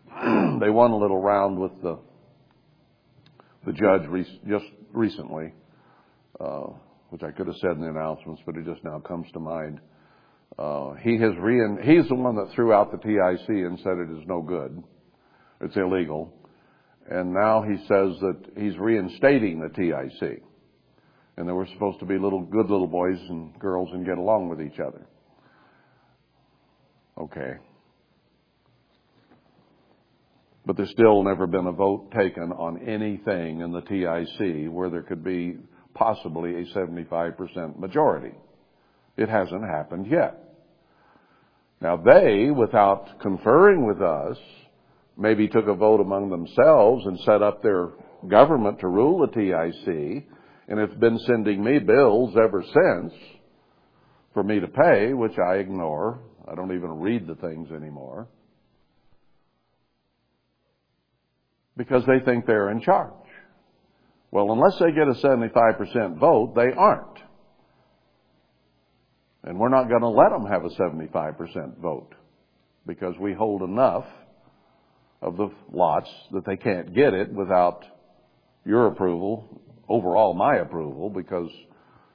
(clears throat) they won a little round with the the judge re- just recently, uh, which I could have said in the announcements, but it just now comes to mind. Uh, he has re- he's the one that threw out the TIC and said it is no good. It's illegal. And now he says that he's reinstating the TIC. And they were supposed to be little, good little boys and girls and get along with each other. Okay. But there's still never been a vote taken on anything in the TIC where there could be possibly a 75% majority. It hasn't happened yet. Now they, without conferring with us, maybe took a vote among themselves and set up their government to rule the TIC, and have been sending me bills ever since for me to pay, which I ignore. I don't even read the things anymore. Because they think they're in charge. Well, unless they get a 75% vote, they aren't. And we're not going to let them have a 75% vote because we hold enough of the lots that they can't get it without your approval, overall my approval, because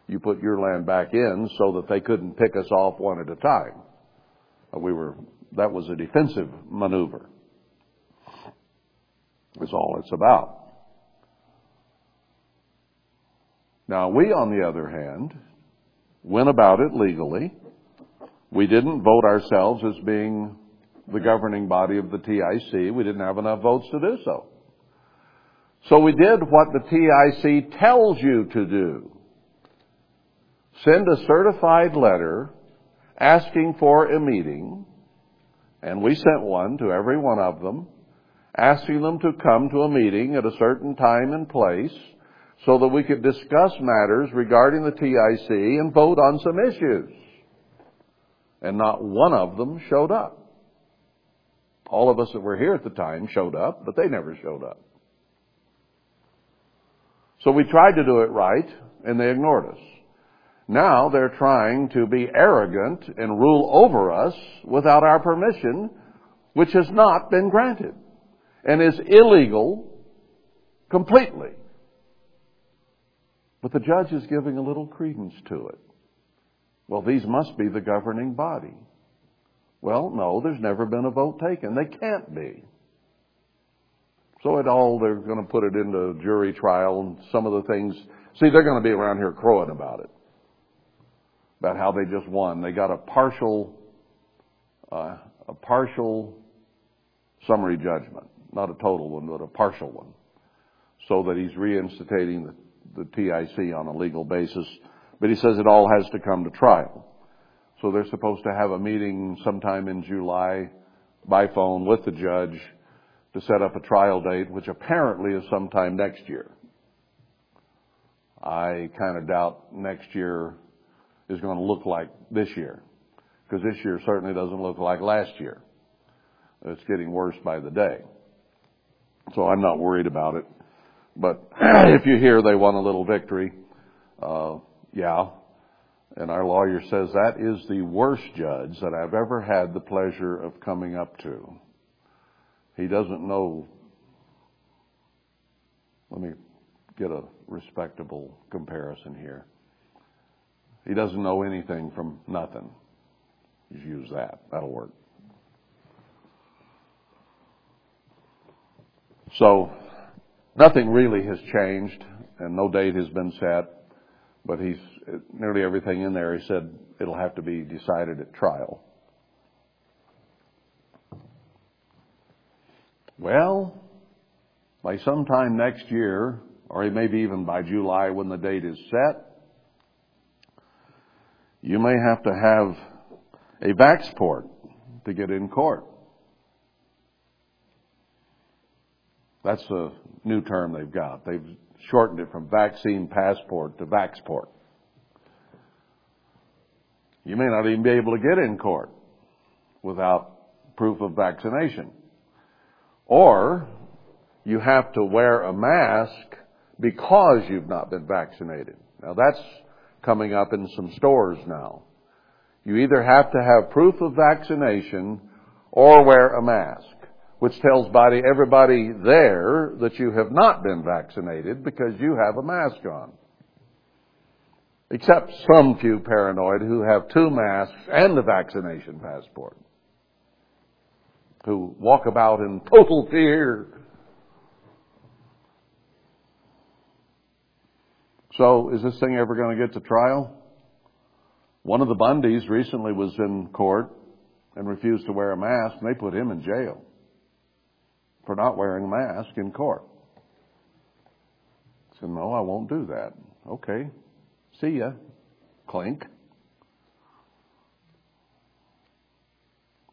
you put your land back in so that they couldn't pick us off one at a time. Uh, we were, that was a defensive maneuver. Is all it's about. Now we, on the other hand, went about it legally. We didn't vote ourselves as being the governing body of the TIC. We didn't have enough votes to do so. So we did what the TIC tells you to do. Send a certified letter asking for a meeting, and we sent one to every one of them, asking them to come to a meeting at a certain time and place so that we could discuss matters regarding the TIC and vote on some issues. And not one of them showed up. All of us that were here at the time showed up, but they never showed up. So we tried to do it right, and they ignored us. Now they're trying to be arrogant and rule over us without our permission, which has not been granted and is illegal completely. But the judge is giving a little credence to it. Well, these must be the governing body. Well, no, there's never been a vote taken. They can't be. So at all, they're going to put it into jury trial and some of the things. See, they're going to be around here crowing about it. About how they just won. They got a partial, uh, a partial summary judgment not a total one, but a partial one, so that he's reinstating the, the TIC on a legal basis. But he says it all has to come to trial. So they're supposed to have a meeting sometime in July by phone with the judge to set up a trial date, which apparently is sometime next year. I kind of doubt next year is going to look like this year, because this year certainly doesn't look like last year. It's getting worse by the day. So I'm not worried about it. But (clears throat) if you hear they won a little victory, uh, yeah. And our lawyer says that is the worst judge that I've ever had the pleasure of coming up to. He doesn't know. Let me get a respectable comparison here. He doesn't know anything from nothing. Just use that. That'll work. So, nothing really has changed, and no date has been set, but he's, nearly everything in there, he said it'll have to be decided at trial. Well, by sometime next year, or maybe even by July when the date is set, you may have to have a vaxport to get in court. That's a new term they've got. They've shortened it from vaccine passport to vaxport. You may not even be able to get in court without proof of vaccination. Or you have to wear a mask because you've not been vaccinated. Now that's coming up in some stores now. You either have to have proof of vaccination or wear a mask, which tells body, everybody there that you have not been vaccinated because you have a mask on. Except some few paranoid who have two masks and a vaccination passport. Who walk about in total fear So is this thing ever going to get to trial? One of the Bundys recently was in court and refused to wear a mask, and they put him in jail for not wearing a mask in court. I said, no, I won't do that. Okay. See ya. Clink.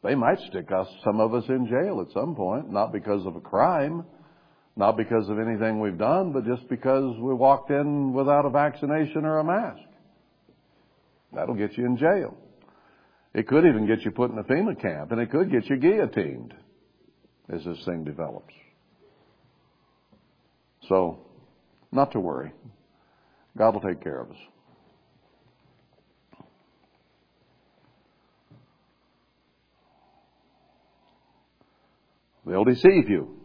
They might stick us, some of us in jail at some point, not because of a crime, not because of anything we've done, but just because we walked in without a vaccination or a mask. That'll get you in jail. It could even get you put in a FEMA camp, and it could get you guillotined as this thing develops. So, not to worry. God will take care of us. They'll deceive you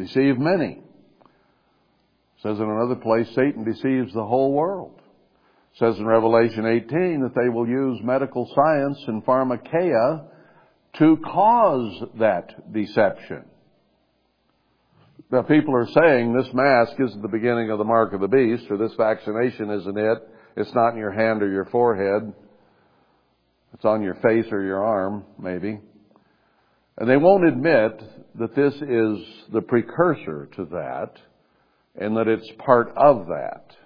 deceive many. It says in another place, Satan deceives the whole world. It says in Revelation 18 that they will use medical science and pharmakeia to cause that deception. Now people are saying this mask isn't the beginning of the mark of the beast, or this vaccination isn't it. It's not in your hand or your forehead. It's on your face or your arm, maybe. And they won't admit that this is the precursor to that and that it's part of that.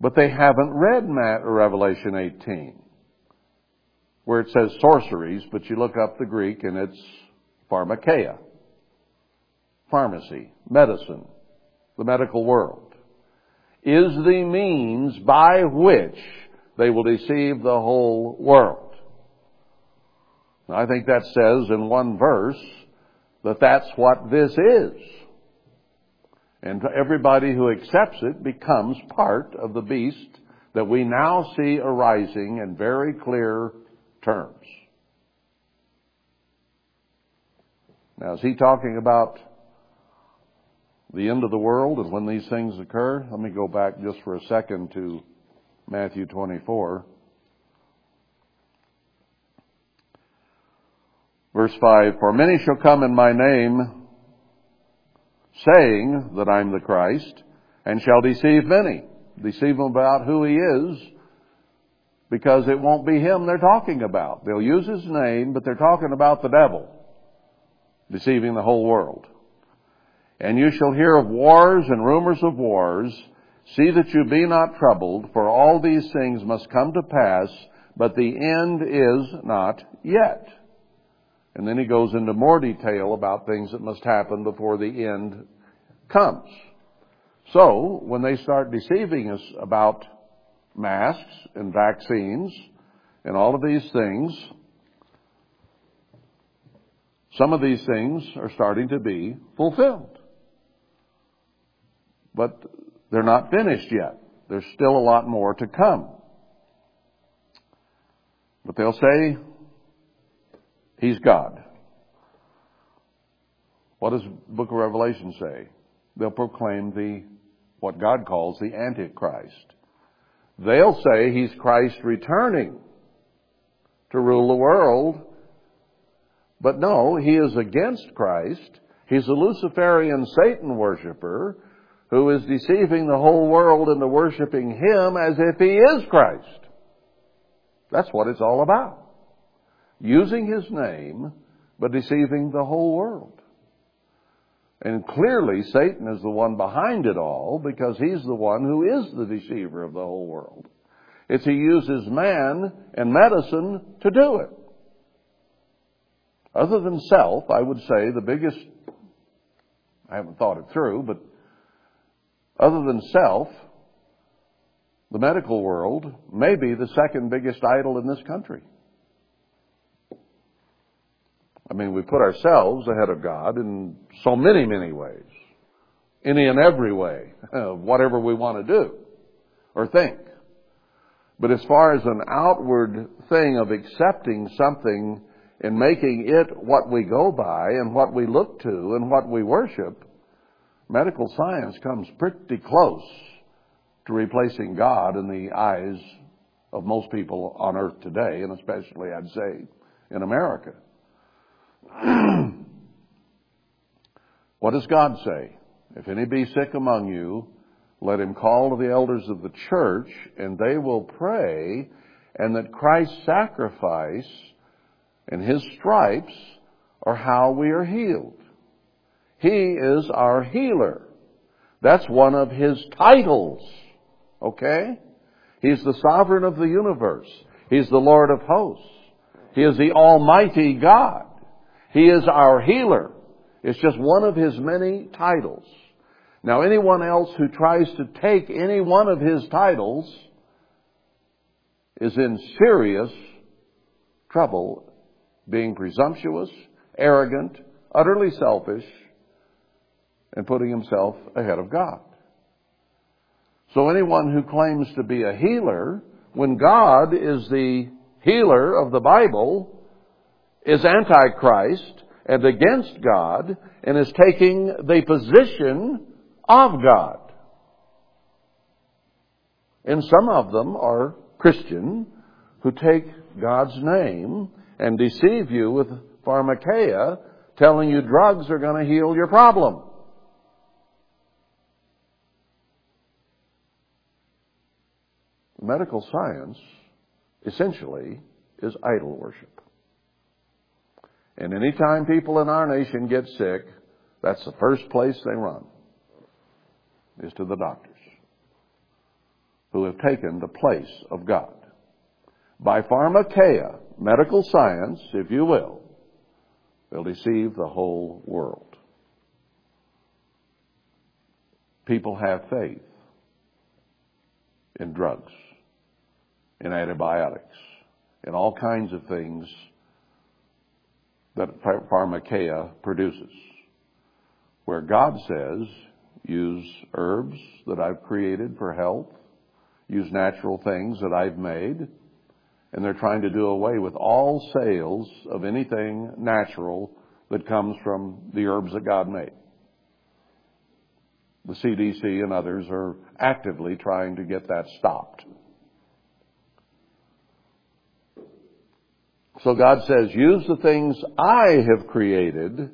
But they haven't read Revelation 18 where it says sorceries, but you look up the Greek and it's pharmakeia. Pharmacy, medicine, the medical world, is the means by which they will deceive the whole world. I think that says in one verse that that's what this is. And everybody who accepts it becomes part of the beast that we now see arising in very clear terms. Now, is he talking about the end of the world and when these things occur? Let me go back just for a second to Matthew 24. Verse 5, For many shall come in my name, saying that I'm the Christ, and shall deceive many. Deceive them about who he is, because it won't be him they're talking about. They'll use his name, but they're talking about the devil, deceiving the whole world. And you shall hear of wars and rumors of wars. See that you be not troubled, for all these things must come to pass, but the end is not yet. And then he goes into more detail about things that must happen before the end comes. So, when they start deceiving us about masks and vaccines and all of these things, some of these things are starting to be fulfilled. But they're not finished yet. There's still a lot more to come. But they'll say, He's God. What does book of Revelation say? they'll proclaim the, what God calls the Antichrist. They'll say he's Christ returning to rule the world. But no, he is against Christ. He's a Luciferian Satan worshiper who is deceiving the whole world into worshiping him as if he is Christ. That's what it's all about. Using his name, but deceiving the whole world. And clearly Satan is the one behind it all because he's the one who is the deceiver of the whole world. It's he uses man and medicine to do it. Other than self, I would say the biggest, I haven't thought it through, but other than self, the medical world may be the second biggest idol in this country. I mean, we put ourselves ahead of God in so many, many ways. Any and every way, (laughs) whatever we want to do or think. But as far as an outward thing of accepting something and making it what we go by and what we look to and what we worship, medical science comes pretty close to replacing God in the eyes of most people on earth today, and especially, I'd say, in America. (clears throat) what does God say? If any be sick among you, let him call to the elders of the church, and they will pray, and that Christ's sacrifice and his stripes are how we are healed. He is our healer. That's one of his titles. Okay? He's the sovereign of the universe. He's the Lord of hosts. He is the Almighty God. He is our healer. It's just one of his many titles. Now anyone else who tries to take any one of his titles is in serious trouble being presumptuous, arrogant, utterly selfish, and putting himself ahead of God. So anyone who claims to be a healer, when God is the healer of the Bible, is Antichrist and against God and is taking the position of God. And some of them are Christian who take God's name and deceive you with pharmakeia, telling you drugs are going to heal your problem. Medical science essentially is idol worship. And anytime people in our nation get sick, that's the first place they run, is to the doctors, who have taken the place of God. By pharmakeia, medical science, if you will, they'll deceive the whole world. People have faith in drugs, in antibiotics, in all kinds of things that pharmakeia produces. Where God says, use herbs that I've created for health, use natural things that I've made, and they're trying to do away with all sales of anything natural that comes from the herbs that God made. The CDC and others are actively trying to get that stopped. So God says, use the things I have created,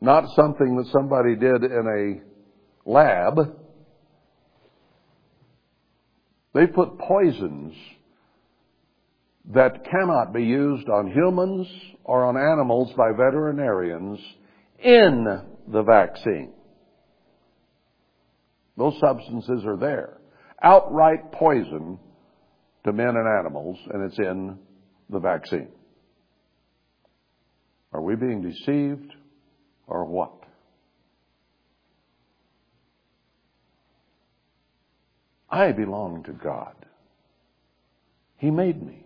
not something that somebody did in a lab. They put poisons that cannot be used on humans or on animals by veterinarians in the vaccine. Those substances are there. Outright poison to men and animals, and it's in the vaccine. Are we being deceived or what? I belong to God. He made me.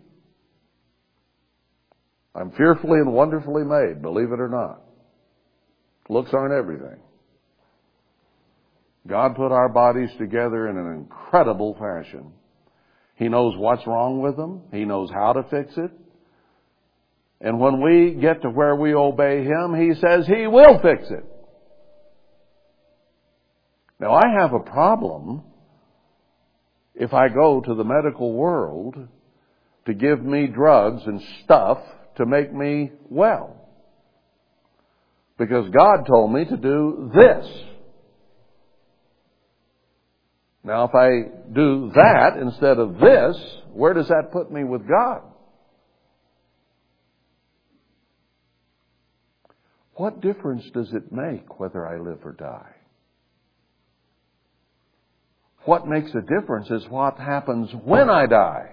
I'm fearfully and wonderfully made, believe it or not. Looks aren't everything. God put our bodies together in an incredible fashion. He knows what's wrong with them. He knows how to fix it. And when we get to where we obey Him, He says He will fix it. Now I have a problem if I go to the medical world to give me drugs and stuff to make me well. Because God told me to do this. Now if I do that instead of this, where does that put me with God? What difference does it make whether I live or die? What makes a difference is what happens when I die.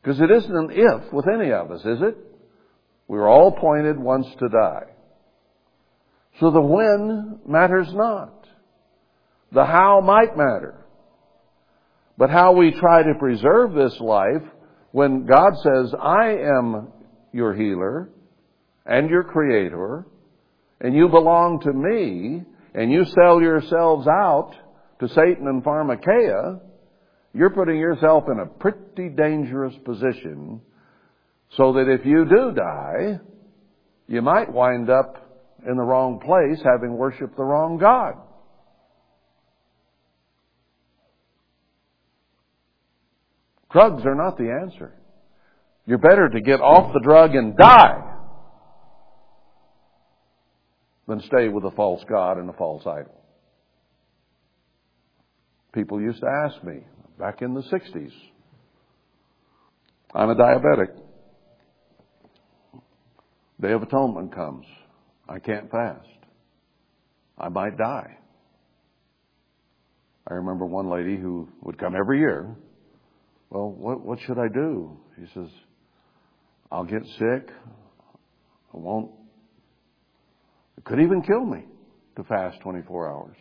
Because it isn't an if with any of us, is it? We are all appointed once to die. So the when matters not. The how might matter. But how we try to preserve this life when God says, I am your healer and your creator, and you belong to me, and you sell yourselves out to Satan and Pharmakeia, you're putting yourself in a pretty dangerous position so that if you do die, you might wind up in the wrong place having worshiped the wrong God. Drugs are not the answer. You're better to get off the drug and die than stay with a false God and a false idol. People used to ask me back in the 60s, I'm a diabetic. Day of Atonement comes. I can't fast. I might die. I remember one lady who would come every year. Well, what, what should I do? She says, I'll get sick. I won't. It could even kill me to fast 24 hours.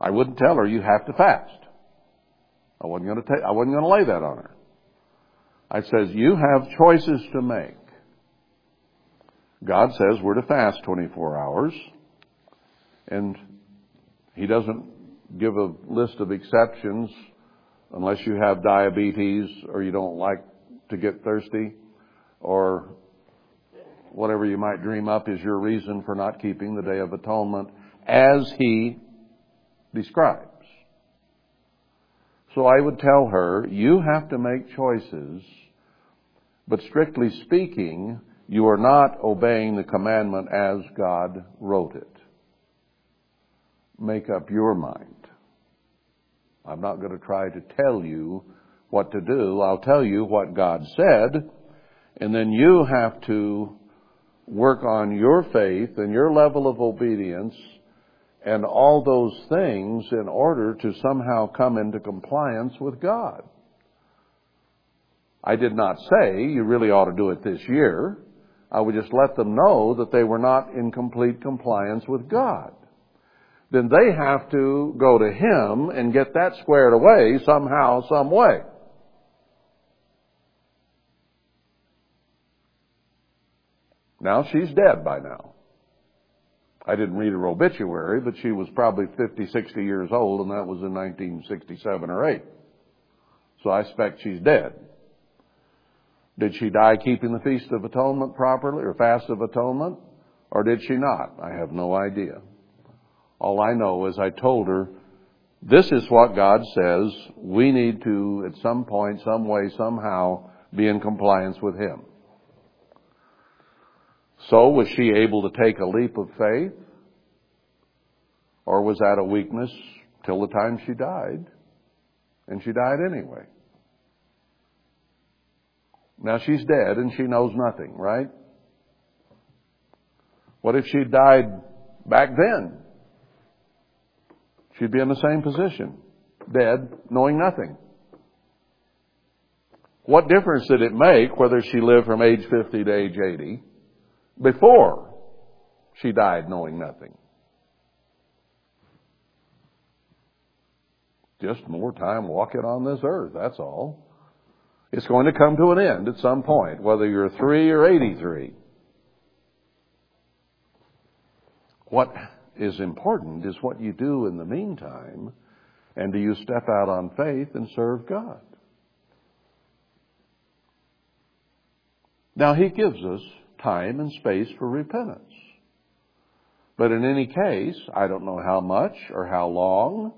I wouldn't tell her you have to fast. I wasn't going to I wasn't going to lay that on her. I says you have choices to make. God says we're to fast 24 hours, and He doesn't give a list of exceptions unless you have diabetes or you don't like to get thirsty or whatever you might dream up is your reason for not keeping the Day of Atonement as He describes. So I would tell her, you have to make choices, but strictly speaking, you are not obeying the commandment as God wrote it. Make up your mind. I'm not going to try to tell you what to do. I'll tell you what God said, and then you have to work on your faith and your level of obedience and all those things in order to somehow come into compliance with God. I did not say you really ought to do it this year. I would just let them know that they were not in complete compliance with God. Then they have to go to Him and get that squared away somehow, some way. Now she's dead by now. I didn't read her obituary, but she was probably 50, 60 years old, and that was in 1967 or 8. So I expect she's dead. Did she die keeping the Feast of Atonement properly, or Fast of Atonement? Or did she not? I have no idea. All I know is I told her, this is what God says. We need to, at some point, some way, somehow, be in compliance with Him. So was she able to take a leap of faith? Or was that a weakness till the time she died? And she died anyway. Now she's dead and she knows nothing, right? What if she died back then? She'd be in the same position. Dead, knowing nothing. What difference did it make whether she lived from age 50 to age 80 before she died knowing nothing? Just more time walking on this earth, that's all. It's going to come to an end at some point, whether you're three or 83. What is important is what you do in the meantime, and do you step out on faith and serve God? Now, He gives us time and space for repentance. But in any case, I don't know how much or how long.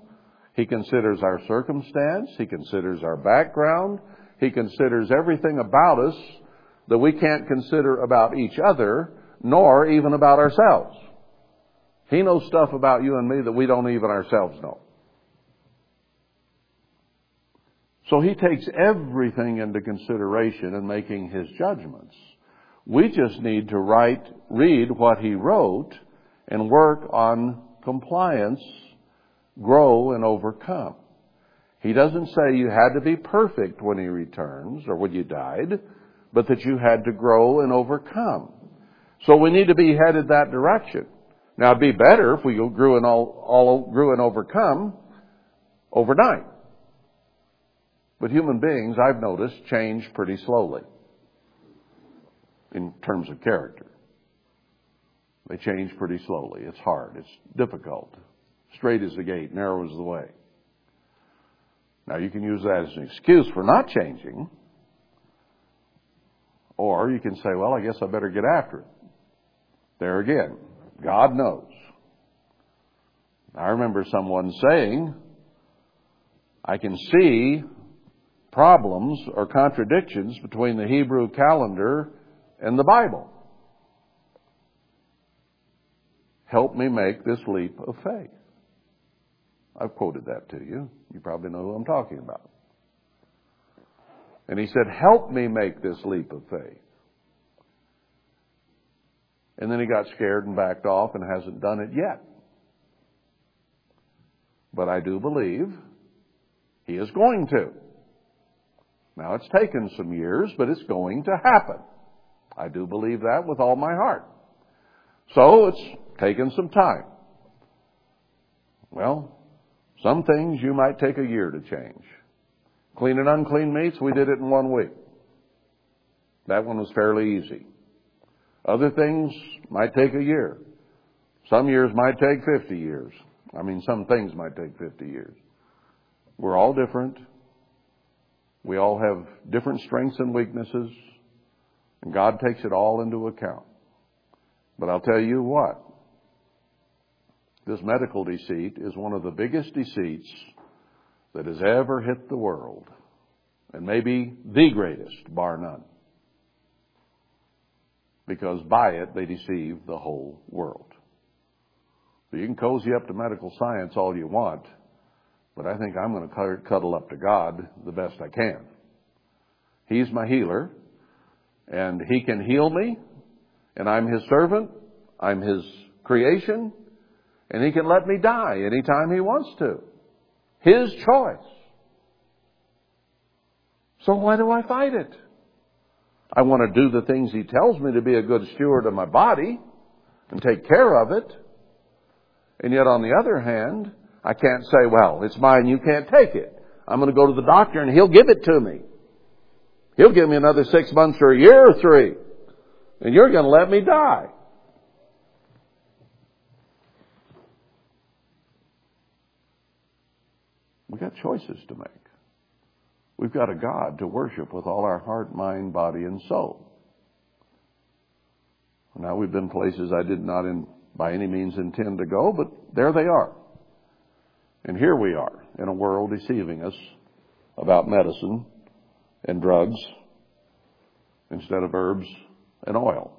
He considers our circumstance. He considers our background. He considers everything about us that we can't consider about each other, nor even about ourselves. He knows stuff about you and me that we don't even ourselves know. So he takes everything into consideration in making his judgments. We just need to write, read what he wrote and work on compliance, grow and overcome. He doesn't say you had to be perfect when he returns or when you died, but that you had to grow and overcome. So we need to be headed that direction. Now it'd be better if we grew and all, all grew and overcome overnight. But human beings, I've noticed, change pretty slowly in terms of character. They change pretty slowly. It's hard. It's difficult. Straight is the gate, narrow is the way. Now you can use that as an excuse for not changing. Or you can say, well, I guess I better get after it. There again, God knows. I remember someone saying, I can see problems or contradictions between the Hebrew calendar and the Bible. Help me make this leap of faith. I've quoted that to you. You probably know who I'm talking about. And he said, Help me make this leap of faith. And then he got scared and backed off and hasn't done it yet. But I do believe he is going to. Now it's taken some years, but it's going to happen. I do believe that with all my heart. So it's taken some time. Well, some things you might take a year to change. Clean and unclean meats, we did it in one week. That one was fairly easy. Other things might take a year. Some years might take 50 years. I mean, some things might take 50 years. We're all different. We all have different strengths and weaknesses, and God takes it all into account. But I'll tell you what, this medical deceit is one of the biggest deceits that has ever hit the world, and maybe the greatest, bar none. Because by it, they deceive the whole world. So you can cozy up to medical science all you want, but I think I'm going to cuddle up to God the best I can. He's my healer, and He can heal me, and I'm His servant, I'm His creation, and He can let me die anytime He wants to. His choice. So why do I fight it? I want to do the things He tells me to be a good steward of my body and take care of it. And yet on the other hand, I can't say, well, it's mine, you can't take it. I'm going to go to the doctor and he'll give it to me. He'll give me another six months or a year or three. And you're going to let me die. We've got choices to make. We've got a God to worship with all our heart, mind, body, and soul. Now we've been places I did not in, by any means intend to go, but there they are. And here we are in a world deceiving us about medicine and drugs instead of herbs and oil.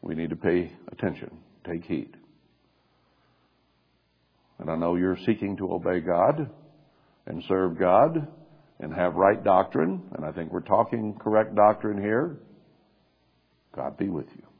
We need to pay attention, take heed. And I know you're seeking to obey God and serve God and have right doctrine, and I think we're talking correct doctrine here. God be with you.